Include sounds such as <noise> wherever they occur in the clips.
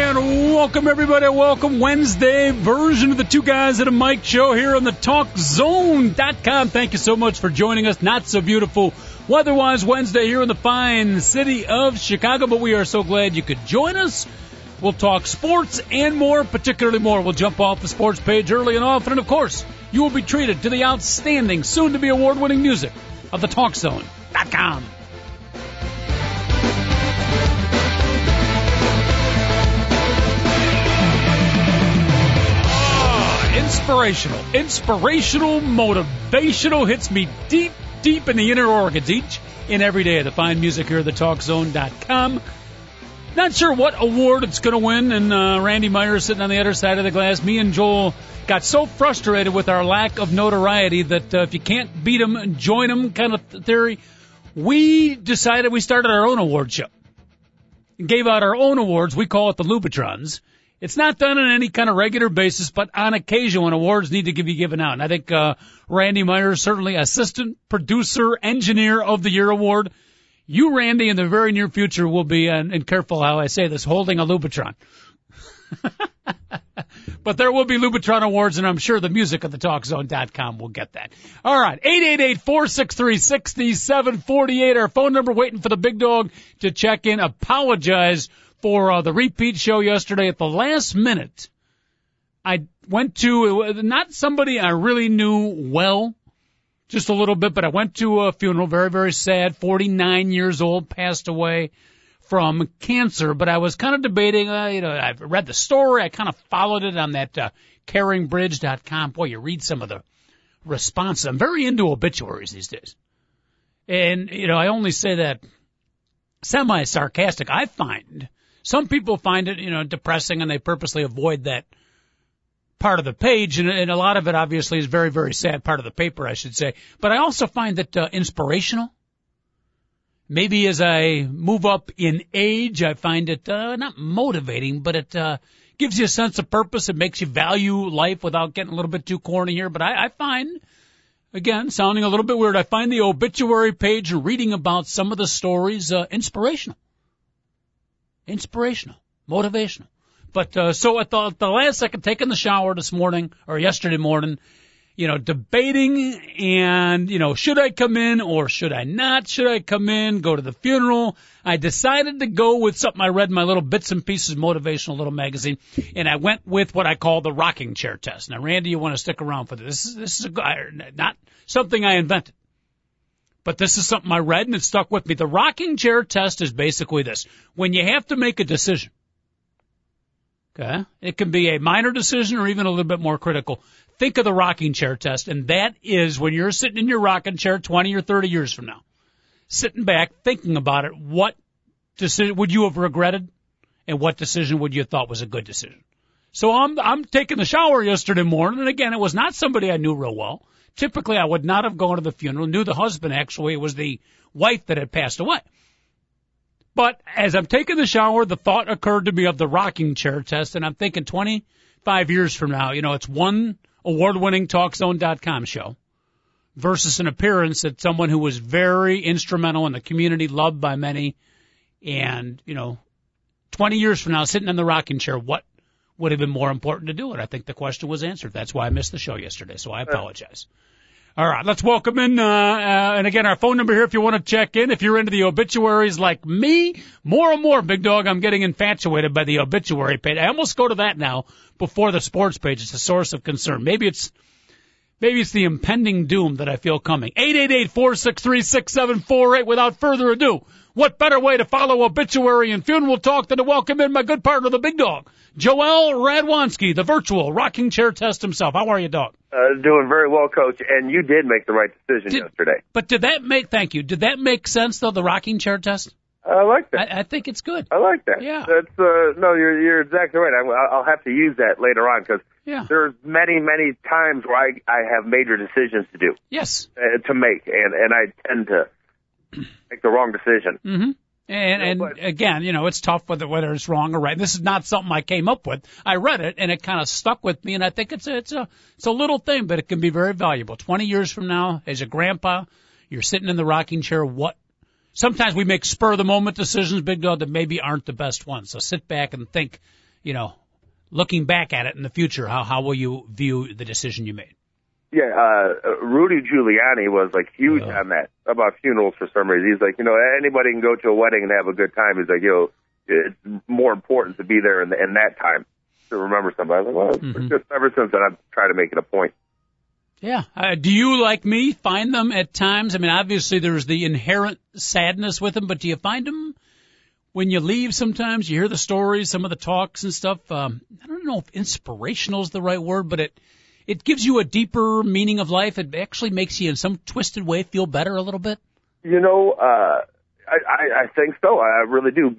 And welcome everybody. Welcome Wednesday version of the Two Guys at a Mic show here on the TalkZone.com. Thank you so much for joining us. Not so beautiful weather-wise Wednesday here in the fine city of Chicago, but we are so glad you could join us. We'll talk sports and more, particularly more. We'll jump off the sports page early and often, and of course, you will be treated to the outstanding, soon-to-be award-winning music of the TalkZone.com. inspirational, inspirational, motivational hits me deep, deep in the inner organs each and every day. The fine music here at the TalkZone.com. Not sure what award it's going to win, and uh, Randy Meyer sitting on the other side of the glass. Me and Joel got so frustrated with our lack of notoriety that uh, if you can't beat them, join them kind of theory. We decided we started our own award show. Gave out our own awards. We call it the Lubitrons. It's not done on any kind of regular basis, but on occasion when awards need to be given out. And I think uh, Randy Meyer, certainly assistant producer, engineer of the year award. You, Randy, in the very near future will be, and, and careful how I say this, holding a Lubitron. <laughs> but there will be Lubitron Awards, and I'm sure the music of the TalkZone.com will get that. All right, 888-463-6748, our phone number, waiting for the big dog to check in. Apologize for uh, the repeat show yesterday at the last minute. I went to not somebody I really knew well, just a little bit, but I went to a funeral, very very sad. 49 years old, passed away from cancer. But I was kind of debating. Uh, you know, I've read the story. I kind of followed it on that uh, CaringBridge.com. Boy, you read some of the responses. I'm very into obituaries these days, and you know, I only say that semi sarcastic. I find some people find it, you know, depressing and they purposely avoid that part of the page, and, and a lot of it obviously is very, very sad part of the paper, I should say. But I also find that uh, inspirational. Maybe as I move up in age, I find it uh, not motivating, but it uh, gives you a sense of purpose. It makes you value life without getting a little bit too corny here. But I, I find, again, sounding a little bit weird, I find the obituary page reading about some of the stories uh, inspirational inspirational, motivational. But uh, so at the, the last second, taking the shower this morning or yesterday morning, you know, debating and you know, should I come in or should I not? Should I come in? Go to the funeral? I decided to go with something I read in my little bits and pieces motivational little magazine, and I went with what I call the rocking chair test. Now, Randy, you want to stick around for this? This is, this is a, not something I invented. But this is something I read and it stuck with me. The rocking chair test is basically this. When you have to make a decision, okay, it can be a minor decision or even a little bit more critical. Think of the rocking chair test. And that is when you're sitting in your rocking chair 20 or 30 years from now, sitting back, thinking about it, what decision would you have regretted? And what decision would you have thought was a good decision? So I'm, I'm taking the shower yesterday morning. And again, it was not somebody I knew real well. Typically, I would not have gone to the funeral, knew the husband actually, it was the wife that had passed away. But as I'm taking the shower, the thought occurred to me of the rocking chair test, and I'm thinking 25 years from now, you know, it's one award-winning TalkZone.com show versus an appearance at someone who was very instrumental in the community, loved by many, and, you know, 20 years from now, sitting in the rocking chair, what would have been more important to do it? I think the question was answered. That's why I missed the show yesterday, so I apologize. All right, let's welcome in, uh, uh, and again, our phone number here if you want to check in. If you're into the obituaries like me, more and more, big dog, I'm getting infatuated by the obituary page. I almost go to that now before the sports page. It's a source of concern. Maybe it's, maybe it's the impending doom that I feel coming. 888-463-6748. Without further ado, what better way to follow obituary and funeral talk than to welcome in my good partner, the big dog, Joel Radwanski, the virtual rocking chair test himself. How are you, dog? Uh, doing very well, coach. And you did make the right decision did, yesterday. But did that make? Thank you. Did that make sense though? The rocking chair test. I like that. I, I think it's good. I like that. Yeah. That's uh no, you're you're exactly right. I, I'll have to use that later on because Yeah. there's many many times where I I have major decisions to do Yes. uh, to make, and and I tend to <clears throat> make the wrong decision. Mm-hmm. And and but- again, you know, it's tough whether whether it's wrong or right. This is not something I came up with. I read it and it kind of stuck with me, and I think it's a it's a it's a little thing, but it can be very valuable. Twenty years from now, as a grandpa, you're sitting in the rocking chair. What? Sometimes we make spur of the moment decisions, big dog, that maybe aren't the best ones. So sit back and think, you know, looking back at it in the future, how how will you view the decision you made? Yeah, uh, Rudy Giuliani was like huge Yeah. on that about funerals for some reason. He's like, you know, anybody can go to a wedding and have a good time. He's like, you know, it's more important to be there in, in that time to remember somebody. I was like, well, Mhm. just ever since then, I've tried to make it a point. Yeah. Uh, do you, like me, find them at times? I mean, obviously there's the inherent sadness with them, but do you find them when you leave sometimes? You hear the stories, some of the talks and stuff. Um, I don't know if inspirational is the right word, but it, it gives you a deeper meaning of life. It actually makes you in some twisted way feel better a little bit. You know, uh, I, I, I think so. I really do.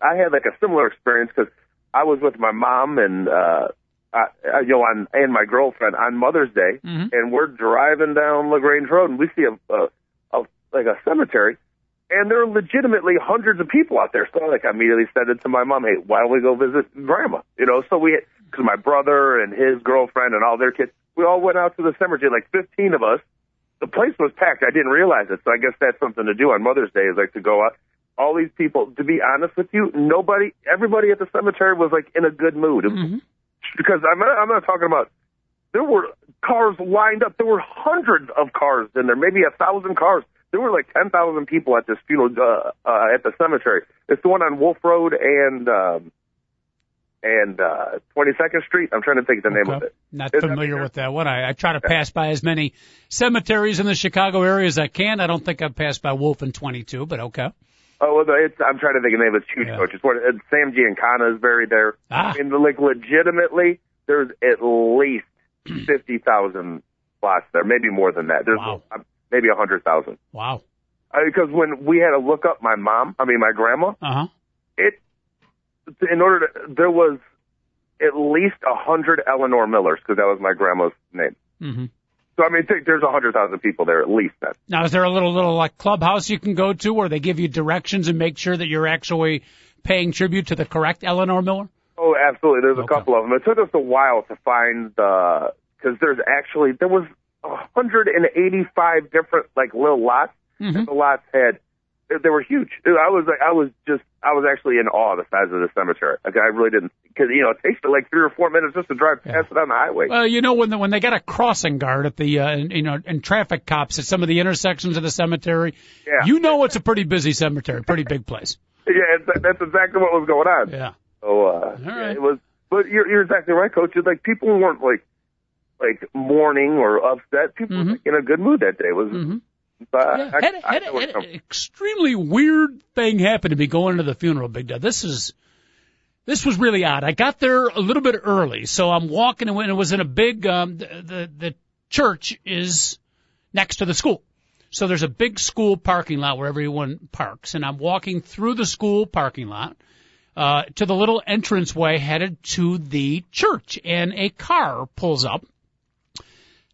I had like a similar experience because I was with my mom and, uh, I, I- you know, on, and my girlfriend on Mother's Day, Mhm. and we're driving down Lagrange Road, and we see a, a, a like a cemetery, and there are legitimately hundreds of people out there. So like, I immediately said it to my mom, "Hey, why don't we go visit Grandma?" You know, so we, because my brother and his girlfriend and all their kids, we all went out to the cemetery, like 15 of us. The place was packed. I didn't realize it, so I guess that's something to do on Mother's Day is like to go out. All these people. To be honest with you, nobody, everybody at the cemetery was like in a good mood Mhm. because I'm not, I'm not talking about. There were cars lined up. There were hundreds of cars in there, maybe a thousand cars. There were like ten thousand people at this funeral uh, uh, at the cemetery. It's the one on Wolf Road and um, and uh, 22nd Street. I'm trying to think of the name of it. Not Is familiar with that one. I, I try to pass by as many cemeteries in the Chicago area as I can. I don't think I've passed by Wolf in 22, but okay. Oh, well, it's, I'm trying to think of the name of it. Huge Yeah. coach. It's one. uh, Sam Giancana is buried there. Ah. I mean, like legitimately, there's at least <clears throat> fifty thousand spots there, maybe more than that. There's Wow. uh, maybe a hundred thousand. Wow. Because when we had to look up my mom, I mean my grandma, Uh huh. it in order to there was at least a hundred Eleanor Millers because that was my grandma's name. Mm-hmm. So I mean, think there's a hundred thousand people there at least. Then Now, is there a little little like clubhouse you can go to where they give you directions and make sure that you're actually paying tribute to the correct Eleanor Miller? oh, absolutely. There's a couple of them. It took us a while to find the because there's actually there was a hundred and eighty-five different like little lots. Mm-hmm. The lots had they were huge. I was like I was just I was actually in awe of the size of the cemetery. Like I really didn't because you know it takes like three or four minutes just to drive past it on the highway. Well, you know when the, when they got a crossing guard at the uh, you know and traffic cops at some of the intersections of the cemetery, Yeah. you know it's a pretty busy cemetery, pretty big place. <laughs> yeah, it's, that's exactly what was going on. Yeah. So uh, yeah, it was, but you're you're exactly right, Coach. It's like people weren't like like mourning or upset. People Mhm. were in a good mood that day. It was Mhm. But Yeah, I, had, I, had, I know had an extremely weird thing happen to me going to the funeral, Big Dad. This is this was really odd. I got there a little bit early, so I'm walking and it was in a big um, the, the the church is next to the school. So there's a big school parking lot where everyone parks, and I'm walking through the school parking lot uh, to the little entranceway headed to the church, and a car pulls up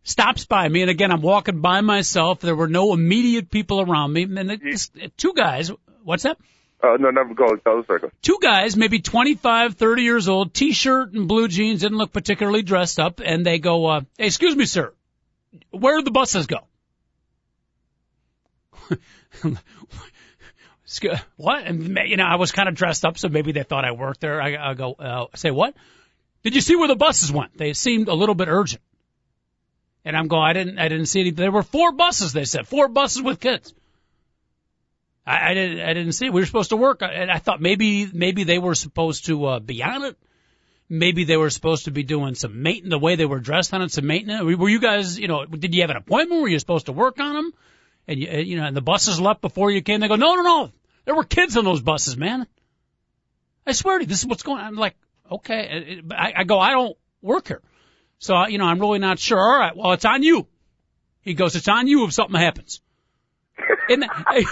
stops by me, and again, I'm walking by myself. There were no immediate people around me, and it's, two guys. What's that? Uh, no, never go tell the circle. Two guys, maybe 25, 30 years old, t-shirt and blue jeans, didn't look particularly dressed up, and they go, uh, hey, excuse me, sir, where do the buses go? <laughs> What? And you know, I was kind of dressed up, so maybe they thought I worked there. I, I go, uh, say what? Did you see where the buses went? They seemed a little bit urgent. And I'm going, I didn't, I didn't see any. There were four buses. They said four buses with kids. I, I didn't, I didn't see. it. We were supposed to work, and I thought maybe, maybe they were supposed to uh, be on it. Maybe they were supposed to be doing some maintenance. The way they were dressed on it, some maintenance. Were you guys, you know, did you have an appointment? Were you supposed to work on them? And you, you know, and the buses left before you came. They go, no, no, no. There were kids on those buses, man. I swear to you, this is what's going on. I'm like, okay. I, I go, I don't work here. So, you know, I'm really not sure. All right. Well, it's on you. He goes, it's on you if something happens. and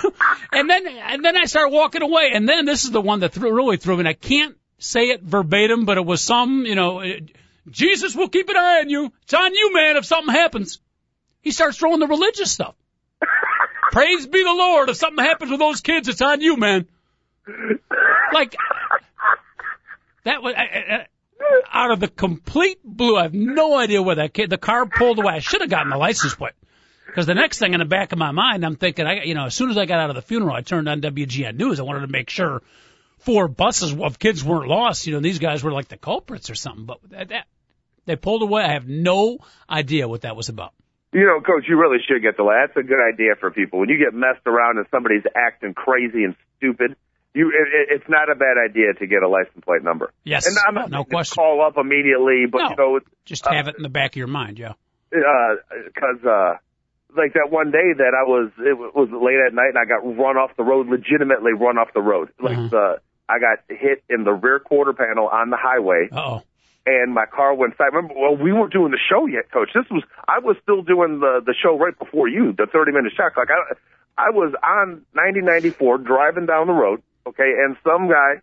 <laughs> and then and then I start walking away, and then this is the one that threw, really threw me. And I can't say it verbatim, but it was some, you know, eh, Jesus will keep an eye on you. It's on you, man. If something happens, he starts throwing the religious stuff. <laughs> Praise be the Lord. If something happens with those kids, it's on you, man. Like that was. I, I, out of the complete blue. I have no idea where that kid, the car pulled away. I should have gotten the license plate. Because the next thing in the back of my mind, I'm thinking, I, you know, as soon as I got out of the funeral, I turned on WGN News. I wanted to make sure four buses of kids weren't lost. You know, these guys were like the culprits or something. But that, that they pulled away. I have no idea what that was about. You know, Coach, you really should get the. That's a good idea for people. When you get messed around and somebody's acting crazy and stupid, you it, it's not a bad idea to get a license plate number. Yes, and I'm not no question. Call up immediately, but no, you know, just have uh, it in the back of your mind, yeah. Because uh, uh, like that one day that I was it was late at night and I got run off the road, legitimately run off the road. Like uh-huh. the I got hit in the rear quarter panel on the highway. Oh. And my car went side. Remember, well, we weren't doing the show yet, Coach. This was I was still doing the the show right before you, the 30 minute shot clock. I I was on 9094 driving down the road Okay, and some guy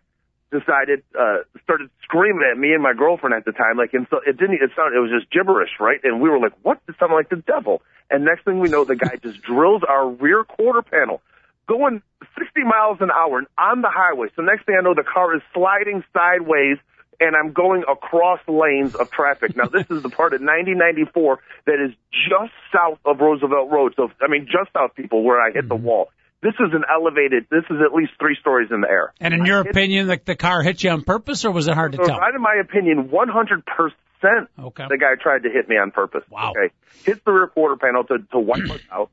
decided uh started screaming at me and my girlfriend at the time like and so it didn't it sounded it was just gibberish right? And we were like what? It sounded like the devil. And next thing we know the guy just drills our rear quarter panel going 60 miles an hour on the highway. So next thing i know the car is sliding sideways and i'm going across lanes of traffic. Now this is the part of 9094 that is just south of roosevelt road. So i mean just south people where i hit mm-hmm. the wall this is an elevated. This is at least three stories in the air. And in your opinion, the, the car hit you on purpose, or was it hard to tell? Right in my opinion, 100 percent. Okay. The guy tried to hit me on purpose. Wow. Okay. Hits the rear quarter panel to to wipe us <clears throat> out.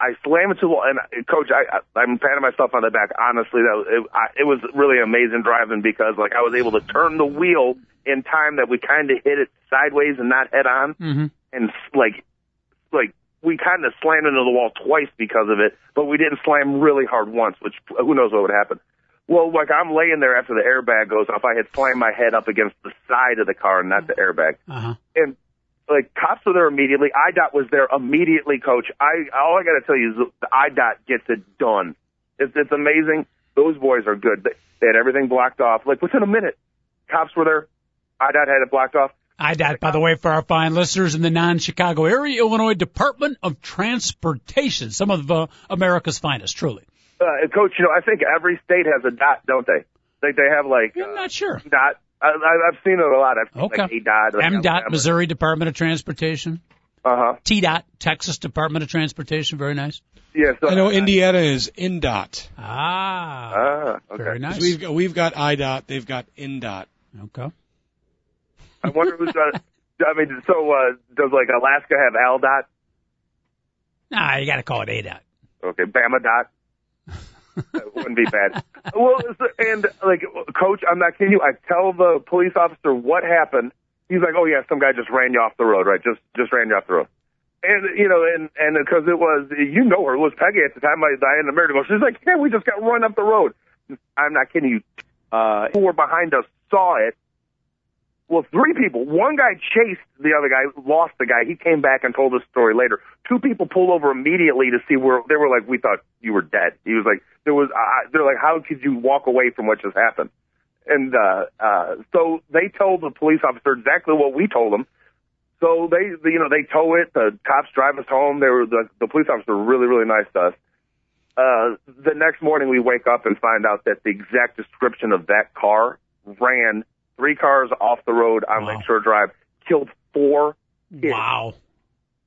I slam into the wall, and uh, coach, I, I I'm patting myself on the back. Honestly, that was, it, I, it was really amazing driving because like I was able to turn the wheel in time that we kind of hit it sideways and not head on, mm-hmm. and like like we kind of slammed into the wall twice because of it, but we didn't slam really hard once, which who knows what would happen. Well, like I'm laying there after the airbag goes off, I had slammed my head up against the side of the car and not the airbag. Uh-huh. And like cops were there immediately. IDOT was there immediately, coach. I all I got to tell you is the IDOT gets it done. It's, it's amazing. Those boys are good. They, they had everything blocked off. Like within a minute, cops were there. IDOT had it blocked off. IDOT, by the way, for our fine listeners in the non-Chicago area, Illinois Department of Transportation, some of uh, America's finest, truly. Uh, Coach, you know, I think every state has a dot, don't they? Like they have like. I'm not sure. Dot. I, I've seen it a lot. I've seen okay. like A dot. M dot, Missouri Department of Transportation. Uh huh. T dot, Texas Department of Transportation. Very nice. Yeah, so I know Indiana is INDOT. Ah. Ah, okay. Very nice. We've got, we've got IDOT, they've got INDOT. Okay. I wonder who's got. I mean, so uh, does like Alaska have Al dot? Nah, you got to call it A dot. Okay, Bama dot. <laughs> that wouldn't be bad. Well, and like, coach, I'm not kidding you. I tell the police officer what happened. He's like, "Oh yeah, some guy just ran you off the road, right? Just just ran you off the road." And you know, and and because it was, you know, her it was Peggy at the time. I, I had a married She's like, "Yeah, we just got run up the road." I'm not kidding you. Uh, who were behind us saw it well, three people. One guy chased the other guy, lost the guy. He came back and told the story later. Two people pulled over immediately to see where they were like, we thought you were dead. He was like, there was, uh, they're like, how could you walk away from what just happened? And, uh, uh, so they told the police officer exactly what we told them. So they, you know, they tow it. The cops drive us home. They were, the, the police officer were really, really nice to us. Uh, the next morning we wake up and find out that the exact description of that car ran three cars off the road on wow. Lakeshore Drive, killed four kids. Wow.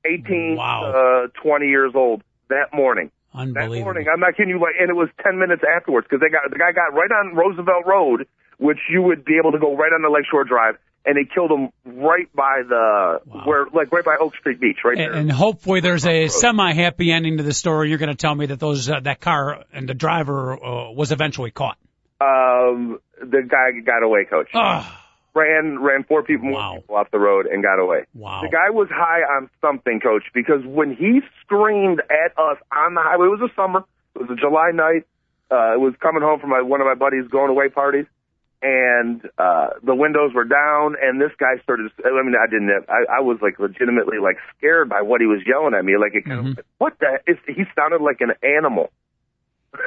18 wow. Uh, 20 years old that morning. Unbelievable. That morning, I'm not kidding you, like, and it was 10 minutes afterwards because they got, the guy got right on Roosevelt Road, which you would be able to go right on the Lakeshore Drive, and they killed him right by the, wow. where, like right by Oak Street Beach, right and, there. And hopefully there's a semi-happy ending to the story. You're going to tell me that those, uh, that car and the driver, uh, was eventually caught. Um, the guy got away, coach. Oh. Ran ran four people, wow. people off the road and got away. Wow. The guy was high on something, coach, because when he screamed at us on the highway, it was a summer, it was a July night. Uh, it was coming home from my, one of my buddies' going away parties. and uh the windows were down and this guy started i mean i didn't i i was like legitimately like scared by what he was yelling at me like it kind Mhm. of what the is he sounded like an animal <laughs>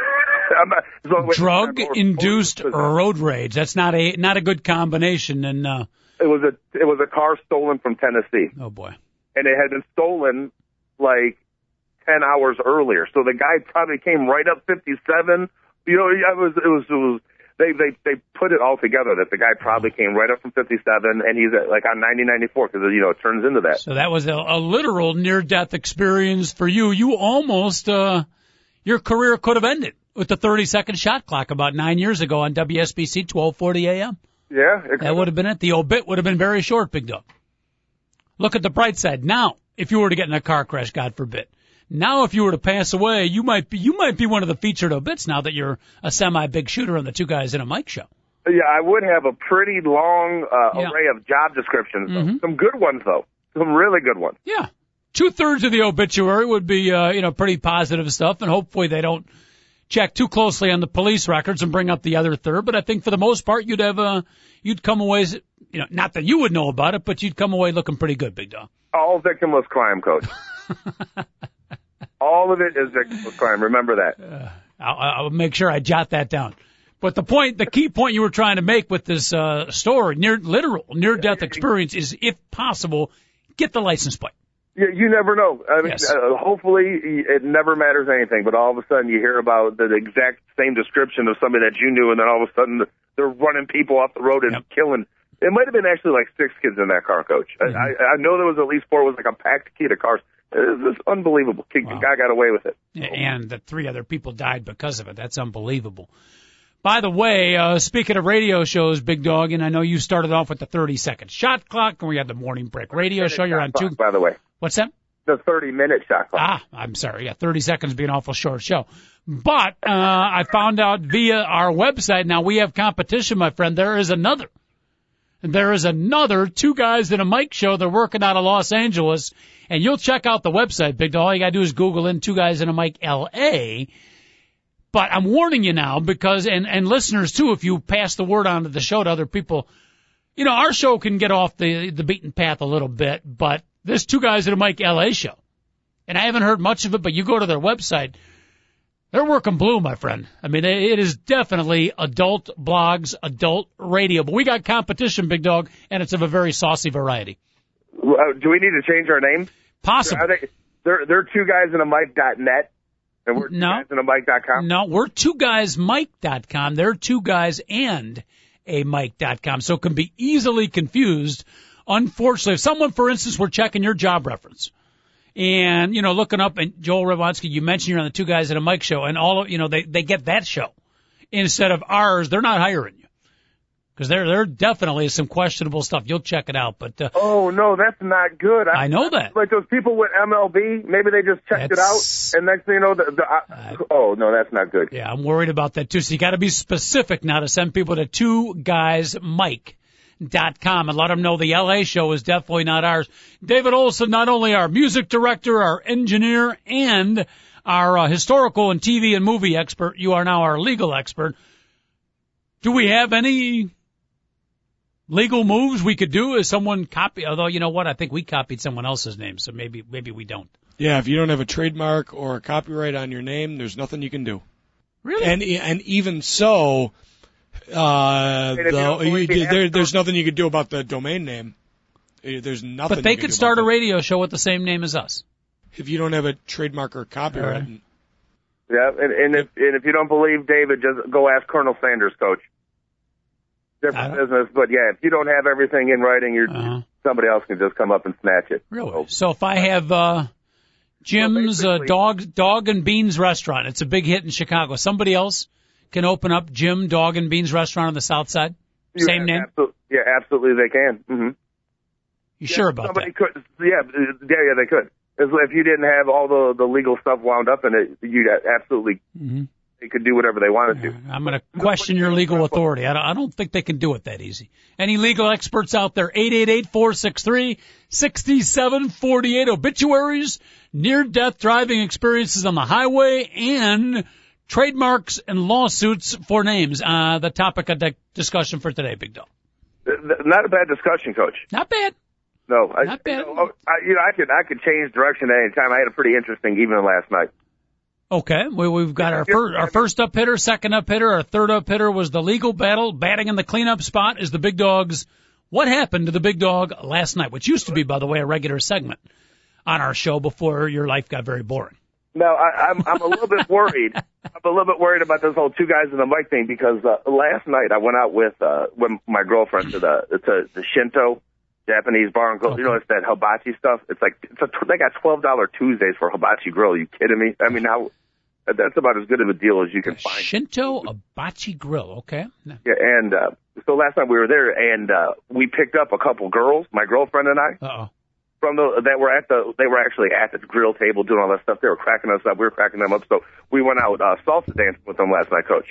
I'm not, Drug induced road rage. That's not a not a good combination. And uh, was a it was a car stolen from tennessee oh boy, and it had been stolen like 10 hours earlier. So the guy probably came right up 57. You know, it was, it was, it was, they, they, they put it all together that the guy probably came right up from 57 and he's at like on 9094 because, you know, it turns into that. so that was a, a literal near death experience for you. You almost uh, your career could have ended with the 30 second shot clock about nine years ago on WSBC 1240 AM. Yeah. That would have been it. The obit would have been very short, Big Dog. Look at the bright side. Now, if you were to get in a car crash, God forbid. Now, if you were to pass away, you might be you might be one of the featured obits now that you're a semi big shooter on the two guys in a mic show. yeah, I would have a pretty long uh, Yeah. array of job descriptions. though. Mhm. Some good ones though. Some really good ones. Yeah. Two thirds of the obituary would be, uh, you know, pretty positive stuff, and hopefully they don't check too closely on the police records and bring up the other third. But I think for the most part, you'd have, uh, you'd come away, you know, not that you would know about it, but you'd come away looking pretty good, big dog. All victimless crime, coach. <laughs> all of it is victimless crime. Remember that. I'll, I'll make sure I jot that down. But the point, the key point you were trying to make with this uh, story, near literal near death experience, is if possible, get the license plate. You, you never know. I mean, Yes. uh, hopefully it never matters anything, but all of a sudden you hear about the exact same description of somebody that you knew, and then all of a sudden they're running people off the road and Yep. killing. It might have been actually like six kids in that car, coach. Mm-hmm. I, I know there was at least four. It was like a packed key to cars. It was unbelievable. The Wow. Guy got away with it. and the three other people died because of it. That's unbelievable. By the way, uh, speaking of radio shows, Big Dog, and I know you started off with the 30 second shot clock, and we had the morning break radio show. You're on two. by the way. What's that? The 30 minute shot clock. Ah, I'm sorry. Yeah, 30 seconds be an awful short show. But uh, I found out via our website. Now we have competition, my friend. There is another. There is another two guys in a mic show. They're working out of Los Angeles, and you'll check out the website. Big dog. All you gotta do is Google in two guys in a mic L.A. But I'm warning you now because, and and listeners too, if you pass the word on to the show to other people, you know our show can get off the the beaten path a little bit. But this two guys in a Mic L.A. show and I haven't heard much of it, but you go to their website, they're working blue, my friend. I mean, it is definitely adult blogs, adult radio, but we got competition, big dog, and it's of a very saucy variety. Uh, do we need to change our name? Possible. They, they're, they're two guys in a mic dot net, and we're two No. guys in a mic dot com. No, we're two guys mic dot com. They're two guys and a mic dot com, So it can be easily confused. Unfortunately, if someone, for instance, were checking your job reference and, you know, looking up and Joel Radwanski, you mentioned you're on the two guys at a Mic show and all of, you know, they, they get that show instead of ours. They're not hiring you because there, there definitely is some questionable stuff. You'll check it out, but, uh, Oh no, that's not good. I know that. Like those people with MLB, maybe they just checked That's- it out, and next thing you know, the, the I, oh no, that's not good. Yeah, I'm worried about that too. So you got to be specific now to send people to two guys Mic. Dot com and let them know the LA show is definitely not ours. David Olson, not only our music director, our engineer, and our uh, historical and TV and movie expert, you are now our legal expert. Do we have any legal moves we could do? Is someone copy? Although you know what, I think we copied someone else's name, so maybe maybe we don't. Yeah, if you don't have a trademark or a copyright on your name, there's nothing you can do. Really? And and even so, uh, And you though, you- there, there's nothing you could do about the domain name. Uh, There's nothing. but they you can could start a about radio show with the same name as us. if you don't have a trademark or copyright. All right. Yeah, and, and if and if you don't believe David, just go ask Colonel Sanders, Coach. Different business, but yeah, if you don't have everything in writing, you're Uh-huh. somebody else can just come up and snatch it. Really? So if I have uh Jim's uh, dog dog and beans restaurant, it's a big hit in Chicago. Somebody else can open up Jim Dog and Beans restaurant on the South Side. You Same name. absolute- yeah, absolutely, they can. hmm You sure about Somebody that? could. Yeah, yeah, yeah, they could. If you didn't have all the the legal stuff wound up in it, you'd absolutely hmm they could do whatever they wanted to. I'm going to question your legal authority. I don't, I don't think they can do it that easy. Any legal experts out there? 888-463-6748 obituaries, near-death driving experiences on the highway, and trademarks and lawsuits for names. Uh, the topic of the discussion for today, Big Dog. Not a bad discussion, Coach. Not bad. No, I, Not bad. You know, I, you know, I could I could change direction at any time. I had a pretty interesting evening last night. Okay, we, we've got our first, our first up hitter, second up hitter, our third up hitter was the legal battle. Batting in the cleanup spot is the big dogs. What happened to the big dog last night? Which used to be, by the way, a regular segment on our show before your life got very boring. No, I, I'm I'm a little bit worried. <laughs> I'm a little bit worried about this whole two guys in the mic thing because uh, last night I went out with uh, with my girlfriend to the to the Shinto Japanese bar and grill. You know, it's that hibachi stuff. It's like it's a, they got twelve dollar Tuesdays for hibachi grill. Are you kidding me? I mean, now that's about as good of a deal as you can find. Shinto Hibachi Grill. Okay. Yeah, and uh, so last night we were there, and uh, we picked up a couple girls, my girlfriend and I, Uh oh. From the that were at the they were actually at the grill table doing all that stuff. They were cracking us up. We were cracking them up. So we went out uh, salsa dancing with them last night, Coach.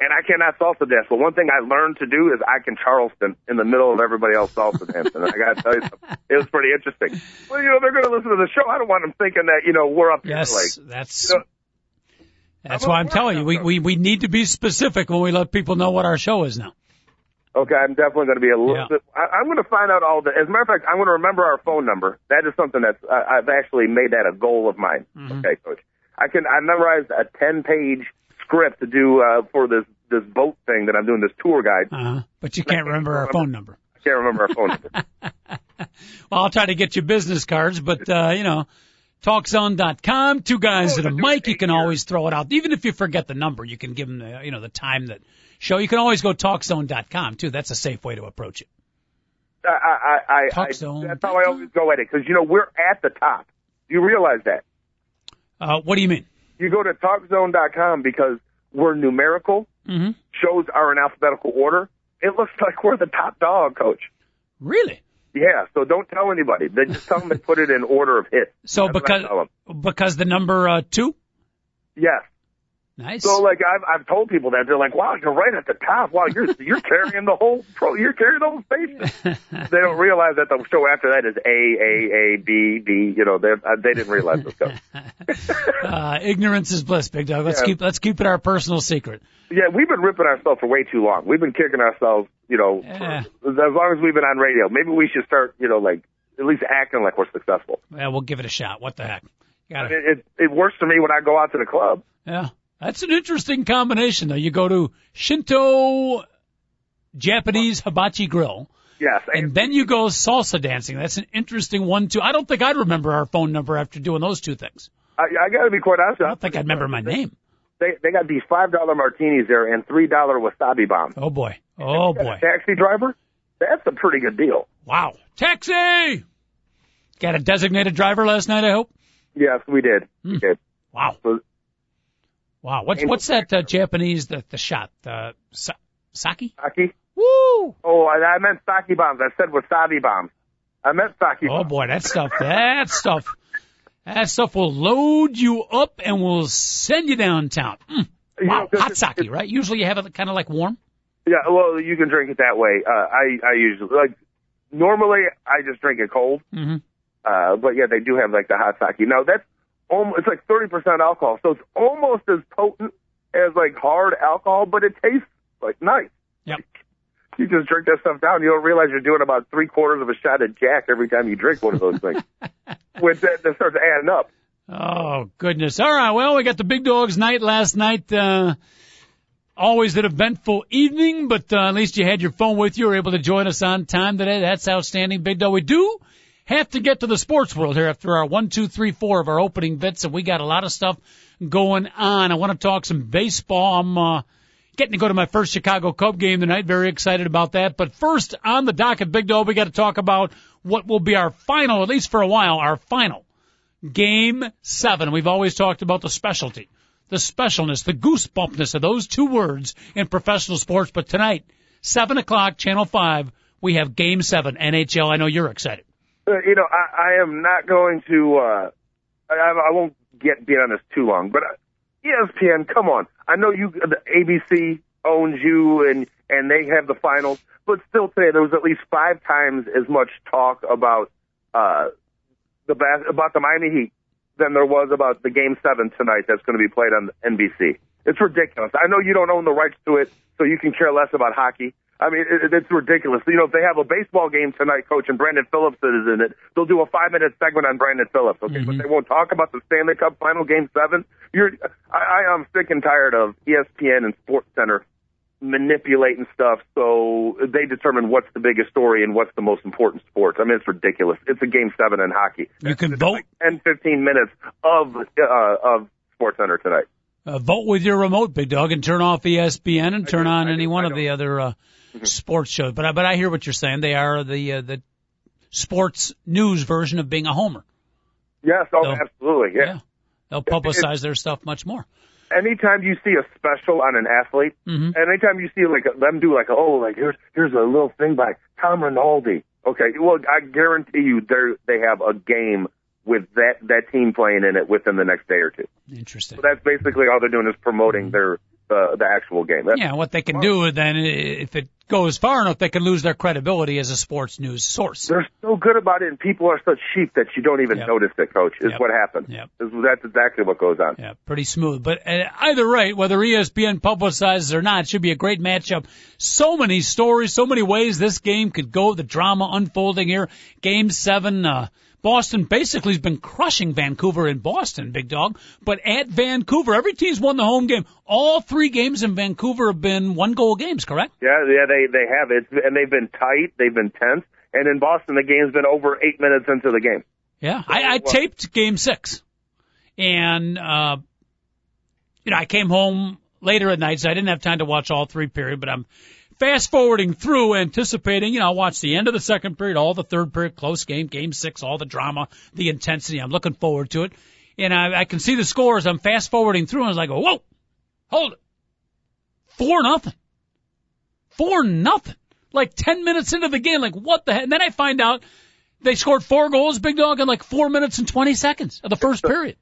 And I cannot salsa dance, but one thing I learned to do is I can Charleston in the middle of everybody else salsa dancing. I got to tell you, something, it was pretty interesting. Well, you know, they're going to listen to the show. I don't want them thinking that you know we're up here Yes, like that's you know, that's I'm why I'm telling you we, we we need to be specific when we let people know what our show is now. Okay, I'm definitely going to be a little Yeah. bit. I, I'm going to find out all the. As a matter of fact, I'm going to remember our phone number. That is something that's. I, I've actually made that a goal of mine. Mm-hmm. Okay, coach. I can. I memorized a 10 page script to do uh, for this this boat thing that I'm doing. This tour guide. Uh-huh. But you can't remember our phone number. I can't remember our phone number. <laughs> Well, I'll try to get you business cards, but uh, you know, talkzone.com, two guys Oh, and a mic. You can always throw it out. Even if you forget the number, you can give them the, you know, the time that show. You can always go talkzone.com too. That's a safe way to approach it. I, I, I, I, that's how I always go at it because you know we're at the top. Do you realize that? Uh, what do you mean? You go to talkzone.com because we're numerical. Mm-hmm. Shows are in alphabetical order. It looks like we're the top dog, coach. Really? Yeah, so don't tell anybody. They just tell them to put it in order of hits. So That's because because the number uh, two. Yes. Nice. So like I've I've told people that they're like, wow, you're right at the top. Wow, you're <laughs> you're carrying the whole pro. You're carrying the whole station. <laughs> they don't realize that the show after that is A A A B B. You know, they uh, they didn't realize this stuff. <laughs> uh, ignorance is bliss, big dog. Let's Yeah. keep let's keep it our personal secret. yeah, we've been ripping ourselves for way too long. We've been kicking ourselves. You know, Yeah. for, as long as we've been on radio. Maybe we should start. You know, like at least acting like we're successful. Yeah, we'll give it a shot. What the heck? Got It, it it works for me when I go out to the club. Yeah. That's an interesting combination though. You go to Shinto Japanese Hibachi Grill Yes, and then you go salsa dancing. That's an interesting one too. I don't think I'd remember our phone number after doing those two things. I, I got to be quite honest. I don't think I'd remember my name. They they got these five dollar martinis there and three dollar wasabi bombs. Oh boy. Oh boy. Taxi driver, that's a pretty good deal. Wow. Taxi! Got a designated driver last night, I hope? Yes, we did. Hmm. Okay. Wow. So, Wow. What's, what's that uh, Japanese, the, the shot? The sa- sake? sake? Woo! Oh, I, I meant sake bombs. I said wasabi bombs. I meant sake. Oh bombs. boy, that stuff, that stuff, that stuff will load you up and will send you downtown. Mm. You Wow, know, hot sake, right? Usually you have it kind of like warm. Yeah, well, you can drink it that way. Uh, I I usually like normally I just drink it cold. Mm-hmm. Uh, but yeah, they do have like the hot sake. Now that's almost it's like thirty percent alcohol, so it's almost as potent as like hard alcohol, but it tastes like nice. Yep. You just drink that stuff down, you don't realize you're doing about three quarters of a shot of Jack every time you drink one of those things. <laughs> Which that, that starts adding up. Oh goodness. All right. Well, we got the big dogs night last night. Uh, always an eventful evening, but uh, at least you had your phone with you. Were able to join us on time today. That's outstanding, big dog. We do have to get to the sports world here after our one, two, three, four of our opening bits, and we got a lot of stuff going on. I want to talk some baseball. I'm uh, getting to go to my first Chicago Cub game tonight. Very excited about that. But first, on the docket, big dog, we got to talk about what will be our final, at least for a while, our final Game seven. We've always talked about the specialty, the specialness, the goosebumpness of those two words in professional sports. But tonight, seven o'clock, channel five, we have game seven, NHL. I know you're excited. Uh, you know, I, I am not going to. uh I, I won't get be on this too long, but uh, ESPN, come on. I know you, the ABC owns you, and and they have the finals, but still today there was at least five times as much talk about uh the about the Miami Heat than there was about the Game Seven tonight. That's going to be played on NBC. It's ridiculous. I know you don't own the rights to it, so you can care less about hockey. I mean, it, it's ridiculous. You know, if they have a baseball game tonight, coach, and Brandon Phillips is in it, they'll do a five minute segment on Brandon Phillips. Okay, mm-hmm. but they won't talk about the Stanley Cup Final Game Seven. You're, I, I am sick and tired of ESPN and Sports Center manipulating stuff so they determine what's the biggest story and what's the most important sports. I mean, it's ridiculous. It's a game seven in hockey. You can it's vote like 10, 15 minutes of uh, of Sports Center tonight. Uh, vote with your remote, big dog, and turn off ESPN and turn on any one of the other uh, mm-hmm. sports shows. But I, but I hear what you're saying. They are the uh, the sports news version of being a homer. Yes, oh, they'll, absolutely, yeah. yeah. They'll publicize their stuff much more. Anytime you see a special on an athlete, mm-hmm. anytime you see like them do like oh like here's here's a little thing by Tom Rinaldi. Okay, well I guarantee you they they have a game with that that team playing in it within the next day or two. Interesting. So that's basically all they're doing is promoting their uh, the actual game. That's yeah, what they can do then, if it goes far enough, they can lose their credibility as a sports news source. They're so good about it, and people are such sheep that you don't even yep. notice it, Coach. Is yep. what happens. Yep. That's exactly what goes on. Yeah, pretty smooth. But uh, either right, whether ESPN publicizes or not, it should be a great matchup. So many stories, so many ways this game could go. The drama unfolding here. Game seven. Uh, Boston basically has been crushing Vancouver in Boston, big dog. But at Vancouver, every team's won the home game. All three games in Vancouver have been one goal games, correct? Yeah, yeah, they they have it, and they've been tight, they've been tense, and in Boston, the game's been over eight minutes into the game. Yeah, I, I taped Game Six, and uh, you know I came home later at night, so I didn't have time to watch all three period, but I'm fast forwarding through, anticipating, you know, I'll watch the end of the second period, all the third period, close game, game six, all the drama, the intensity. I'm looking forward to it. And I, I can see the scores. I'm fast forwarding through and I was like, whoa, hold it. Four nothing. Four nothing. Like 10 minutes into the game, like what the heck? And then I find out they scored four goals, big dog, in like four minutes and 20 seconds of the first it's the, period.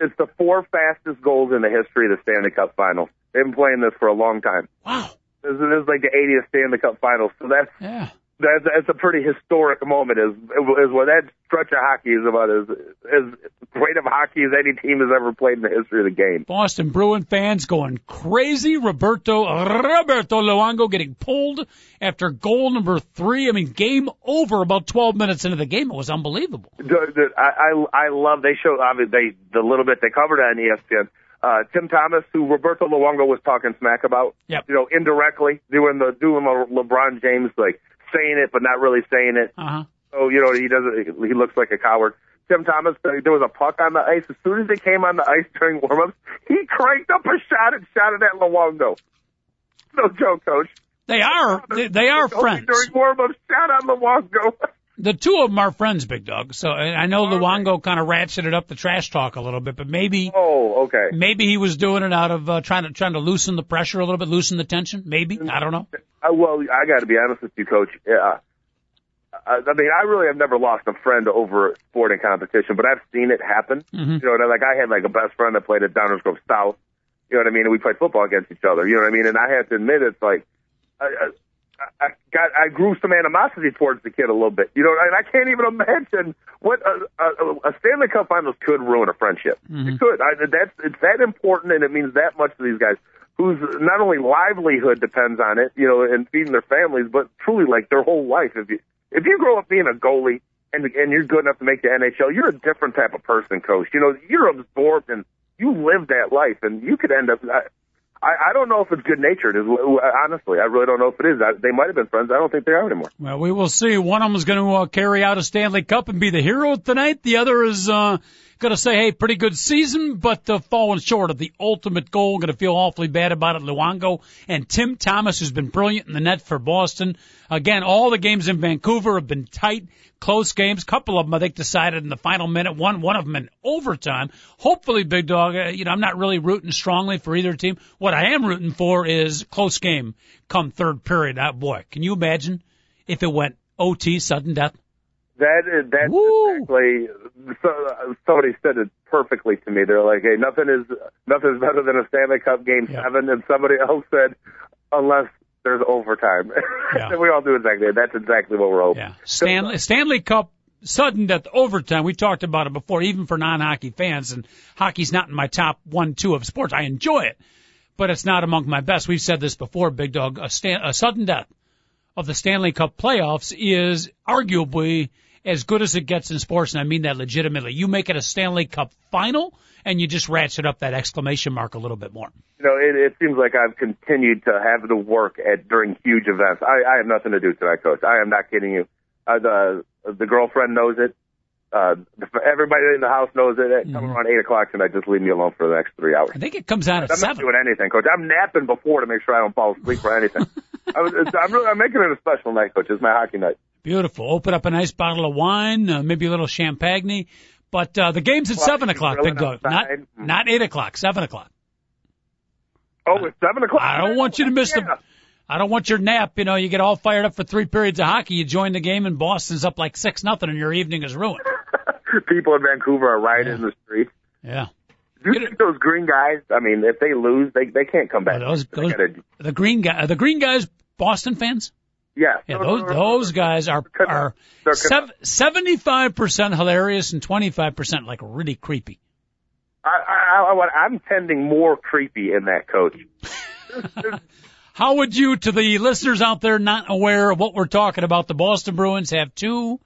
It's the four fastest goals in the history of the Stanley Cup final. They've been playing this for a long time. Wow. This is like the 80th Stanley Cup Finals, so that's yeah. That's, that's a pretty historic moment. Is is what that stretch of hockey is about. Is as great of hockey as any team has ever played in the history of the game. Boston Bruin fans going crazy. Roberto Roberto Luongo getting pulled after goal number three. I mean, game over. About 12 minutes into the game, it was unbelievable. I, I I love they show. I mean, they the little bit they covered on ESPN uh, Tim Thomas, who Roberto Luongo was talking smack about, yep. you know, indirectly doing the doing the LeBron James like saying it but not really saying it. Uh-huh. So you know he doesn't. He looks like a coward. Tim Thomas, there was a puck on the ice. As soon as it came on the ice during warmups, he cranked up a shot and shot it at Luongo. No joke, coach. They are. They, they are friends. During warmups, shot on Luongo. <laughs> the two of them are friends, Big Dog. So I know Luongo kind of ratcheted up the trash talk a little bit, but maybe. Oh, okay. Maybe he was doing it out of uh, trying to trying to loosen the pressure a little bit, loosen the tension. Maybe I don't know. Uh, well, I got to be honest with you, Coach. Yeah. I, I mean, I really have never lost a friend over sporting competition, but I've seen it happen. Mm-hmm. You know, like I had like a best friend that played at Downers Grove South. You know what I mean? And we played football against each other. You know what I mean? And I have to admit, it's like. I, I, I got I grew some animosity towards the kid a little bit. You know, and I can't even imagine what a, a, a Stanley Cup Finals could ruin a friendship. Mm-hmm. It could. I, that's it's that important, and it means that much to these guys whose not only livelihood depends on it, you know, and feeding their families, but truly like their whole life. If you if you grow up being a goalie and and you're good enough to make the NHL, you're a different type of person, coach. You know, you're absorbed and you live that life, and you could end up. I, I don't know if it's good natured. Honestly, I really don't know if it is. I, they might have been friends. I don't think they are anymore. Well, we will see. One of them is going to uh, carry out a Stanley Cup and be the hero tonight. The other is uh, going to say, "Hey, pretty good season, but uh, falling short of the ultimate goal." Going to feel awfully bad about it. Luongo and Tim Thomas, who's been brilliant in the net for Boston. Again, all the games in Vancouver have been tight close games. Couple of them, I think, decided in the final minute. One, one of them in overtime. Hopefully, Big Dog. Uh, you know, I'm not really rooting strongly for either team. What I am rooting for is close game come third period. Ah, boy, can you imagine if it went OT, sudden death? That is that's Woo. exactly. So, somebody said it perfectly to me. They're like, "Hey, nothing is nothing is better than a Stanley Cup Game yep. Seven," and somebody else said, "Unless there's overtime. Yeah. <laughs> we all do exactly. That. That's exactly what we're hoping. Yeah. Stanley Stanley Cup sudden death overtime. We talked about it before, even for non-hockey fans. And hockey's not in my top one, two of sports. I enjoy it, but it's not among my best. We've said this before, Big Dog. A, stan- a sudden death of the Stanley Cup playoffs is arguably as good as it gets in sports, and I mean that legitimately. You make it a Stanley Cup final, and you just ratchet up that exclamation mark a little bit more. You know, it, it seems like I've continued to have to work at during huge events. I, I have nothing to do tonight, Coach. I am not kidding you. Uh, the the girlfriend knows it. Uh, everybody in the house knows it. Mm-hmm. Come around eight o'clock tonight, just leave me alone for the next three hours. I think it comes out at I'm seven. not doing anything, Coach. I'm napping before to make sure I don't fall asleep or anything. <laughs> I was, I'm really, I'm making it a special night, Coach. It's my hockey night. Beautiful. Open up a nice bottle of wine, uh, maybe a little champagne. But uh, the game's at Well, seven o'clock, Big Dog. Not. Mm. not eight o'clock. Seven o'clock. Oh, it's seven o'clock. I don't want you to miss Yeah. the. I don't want your nap. You know, you get all fired up for three periods of hockey. You join the game and Boston's up like six nothing, and your evening is ruined. <laughs> People in Vancouver are riding in the streets. Yeah. Do you think those green guys? I mean, if they lose, they they can't come back. Well, those- those- gotta- The green guy, the green guys, Boston fans. Yeah, Yeah, those those guys are are seventy five percent hilarious and twenty five percent like really creepy. I, I, I, I'm tending more creepy in that coach. <laughs> How would you, to the listeners out there not aware of what we're talking about, the Boston Bruins have two,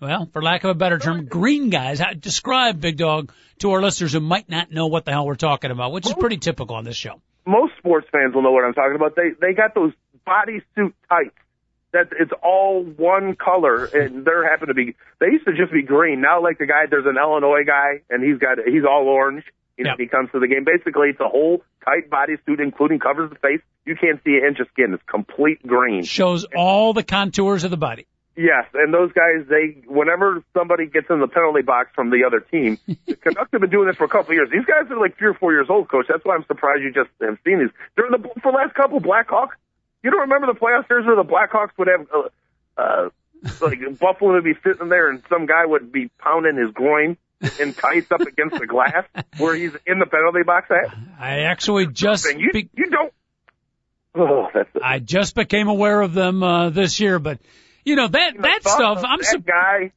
well, for lack of a better term, green guys. How, describe Big Dog to our listeners who might not know what the hell we're talking about, which is pretty typical on this show. Most sports fans will know what I'm talking about. They they got those bodysuit tights. That it's all one color, and there happen to be. They used to just be green. Now, like the guy, there's an Illinois guy, and he's got he's all orange. You know, Yep. he comes to the game. Basically, it's a whole tight bodysuit, including covers the face. You can't see an inch of skin. It's complete green. Shows all the contours of the body. Yes, and those guys, they whenever somebody gets in the penalty box from the other team, <laughs> the have been doing this for a couple of years. These guys are like three or four years old, coach. That's why I'm surprised you just have seen these. During the for the last couple Blackhawks, you don't remember the playoff series where the Blackhawks would have uh, uh <laughs> like Buffalo would be sitting there and some guy would be pounding his groin in tights up against the glass where he's in the penalty box at. I actually just And you be- you don't. Oh, that's I just became aware of them uh, this year, but you know that that stuff. I'm that su- guy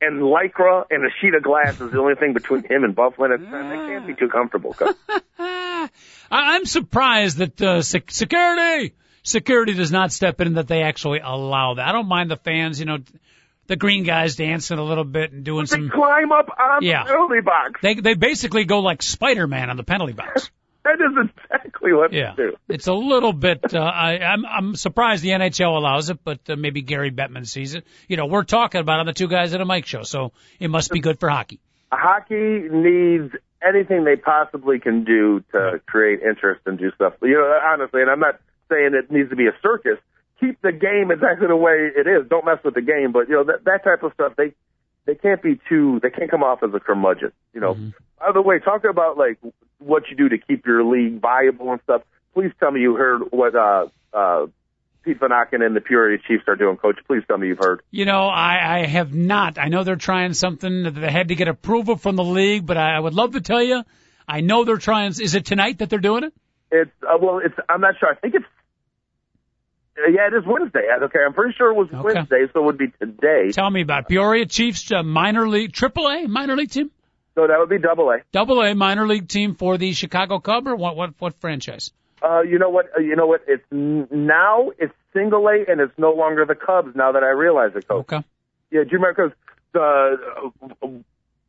and lycra and a sheet of glass is the only thing between him and Buffalo. And they can't be too comfortable. <laughs> I- I'm surprised that uh, sec- security security does not step in that they actually allow that. I don't mind the fans, you know, the green guys dancing a little bit and doing they some. climb up on Yeah. the penalty box. They they basically go like Spider Man on the penalty box. <laughs> That is exactly what Yeah, they do. it's a little bit. Uh, I, I'm I'm surprised the NHL allows it, but uh, maybe Gary Bettman sees it. You know, we're talking about on the two guys at a mic show, so it must be good for hockey. Hockey needs anything they possibly can do to create interest and do stuff. You know, honestly, and I'm not saying it needs to be a circus. Keep the game exactly the way it is. Don't mess with the game. But you know that that type of stuff they they can't be too. They can't come off as a curmudgeon. You know. By the way, talking about like what you do to keep your league viable and stuff. Please tell me you heard what uh uh Pete Vonachen and the Peoria Chiefs are doing, Coach. Please tell me you've heard. You know, I, I have not. I know they're trying something that they had to get approval from the league, but I, I would love to tell you. I know they're trying. Is it tonight that they're doing it? It's uh, well, it's I'm not sure. I think it's yeah, it is Wednesday. Uh, Okay, I'm pretty sure it was Okay. Wednesday, so it would be today. Tell me about. Peoria Chiefs, uh, minor league, triple A minor league team, So that would be double A. double A minor league team for the Chicago Cub or what? What? What franchise? Uh, you know what? Uh, you know what? It's n- now it's single A, and it's no longer the Cubs. Now that I realize it, Coach. Okay. Yeah, do you remember? Because the uh,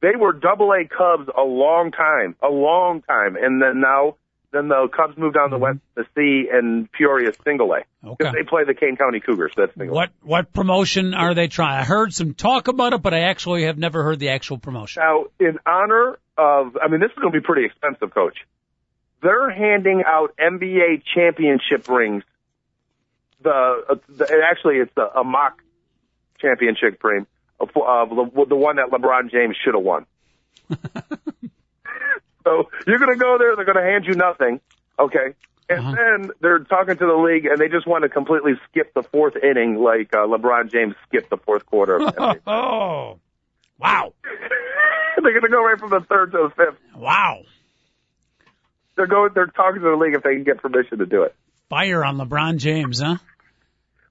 they were double A Cubs a long time, a long time, and then now then the Cubs moved down the west to C, and Peoria single A. Mm-hmm. Okay. They play the Kane County Cougars. That's single. A. What what promotion are they trying? I heard some talk about it, but I actually have never heard the actual promotion. Now, in honor of, I mean, this is going to be pretty expensive, Coach. They're handing out NBA championship rings. The, uh, the actually, it's a, a mock championship ring of, of the, the one that LeBron James should have won. <laughs> so you're going to go there. They're going to hand you nothing, okay? And Uh-huh. then they're talking to the league, and they just want to completely skip the fourth inning, like uh, LeBron James skipped the fourth quarter. <laughs> Oh, wow, <laughs> they're going to go right from the third to the fifth. wow! they're going. They're talking to the league if they can get permission to do it. Fire on LeBron James, huh?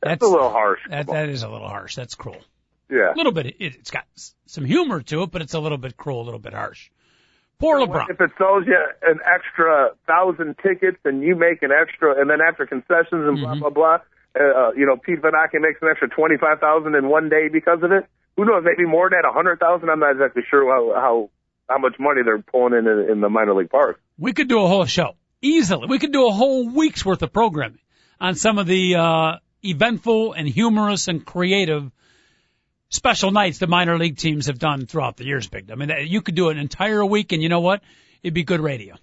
That's a little harsh. That that is a little harsh. That's cruel. yeah. A little bit. It, it's got some humor to it, but it's a little bit cruel, a little bit harsh. Poor LeBron. If it sells you an extra thousand tickets and you make an extra, and then after concessions and Mm-hmm. blah blah blah, uh, you know, Pete Vonachen makes an extra twenty five thousand in one day because of it. Who knows? Maybe more than a hundred thousand. I'm not exactly sure how how how much money they're pulling in in, in the minor league park. We could do a whole show easily. We could do a whole week's worth of programming on some of the uh, eventful and humorous and creative special nights the minor league teams have done throughout the years. Big. I mean, you could do an entire week, and you know what? It'd be good radio.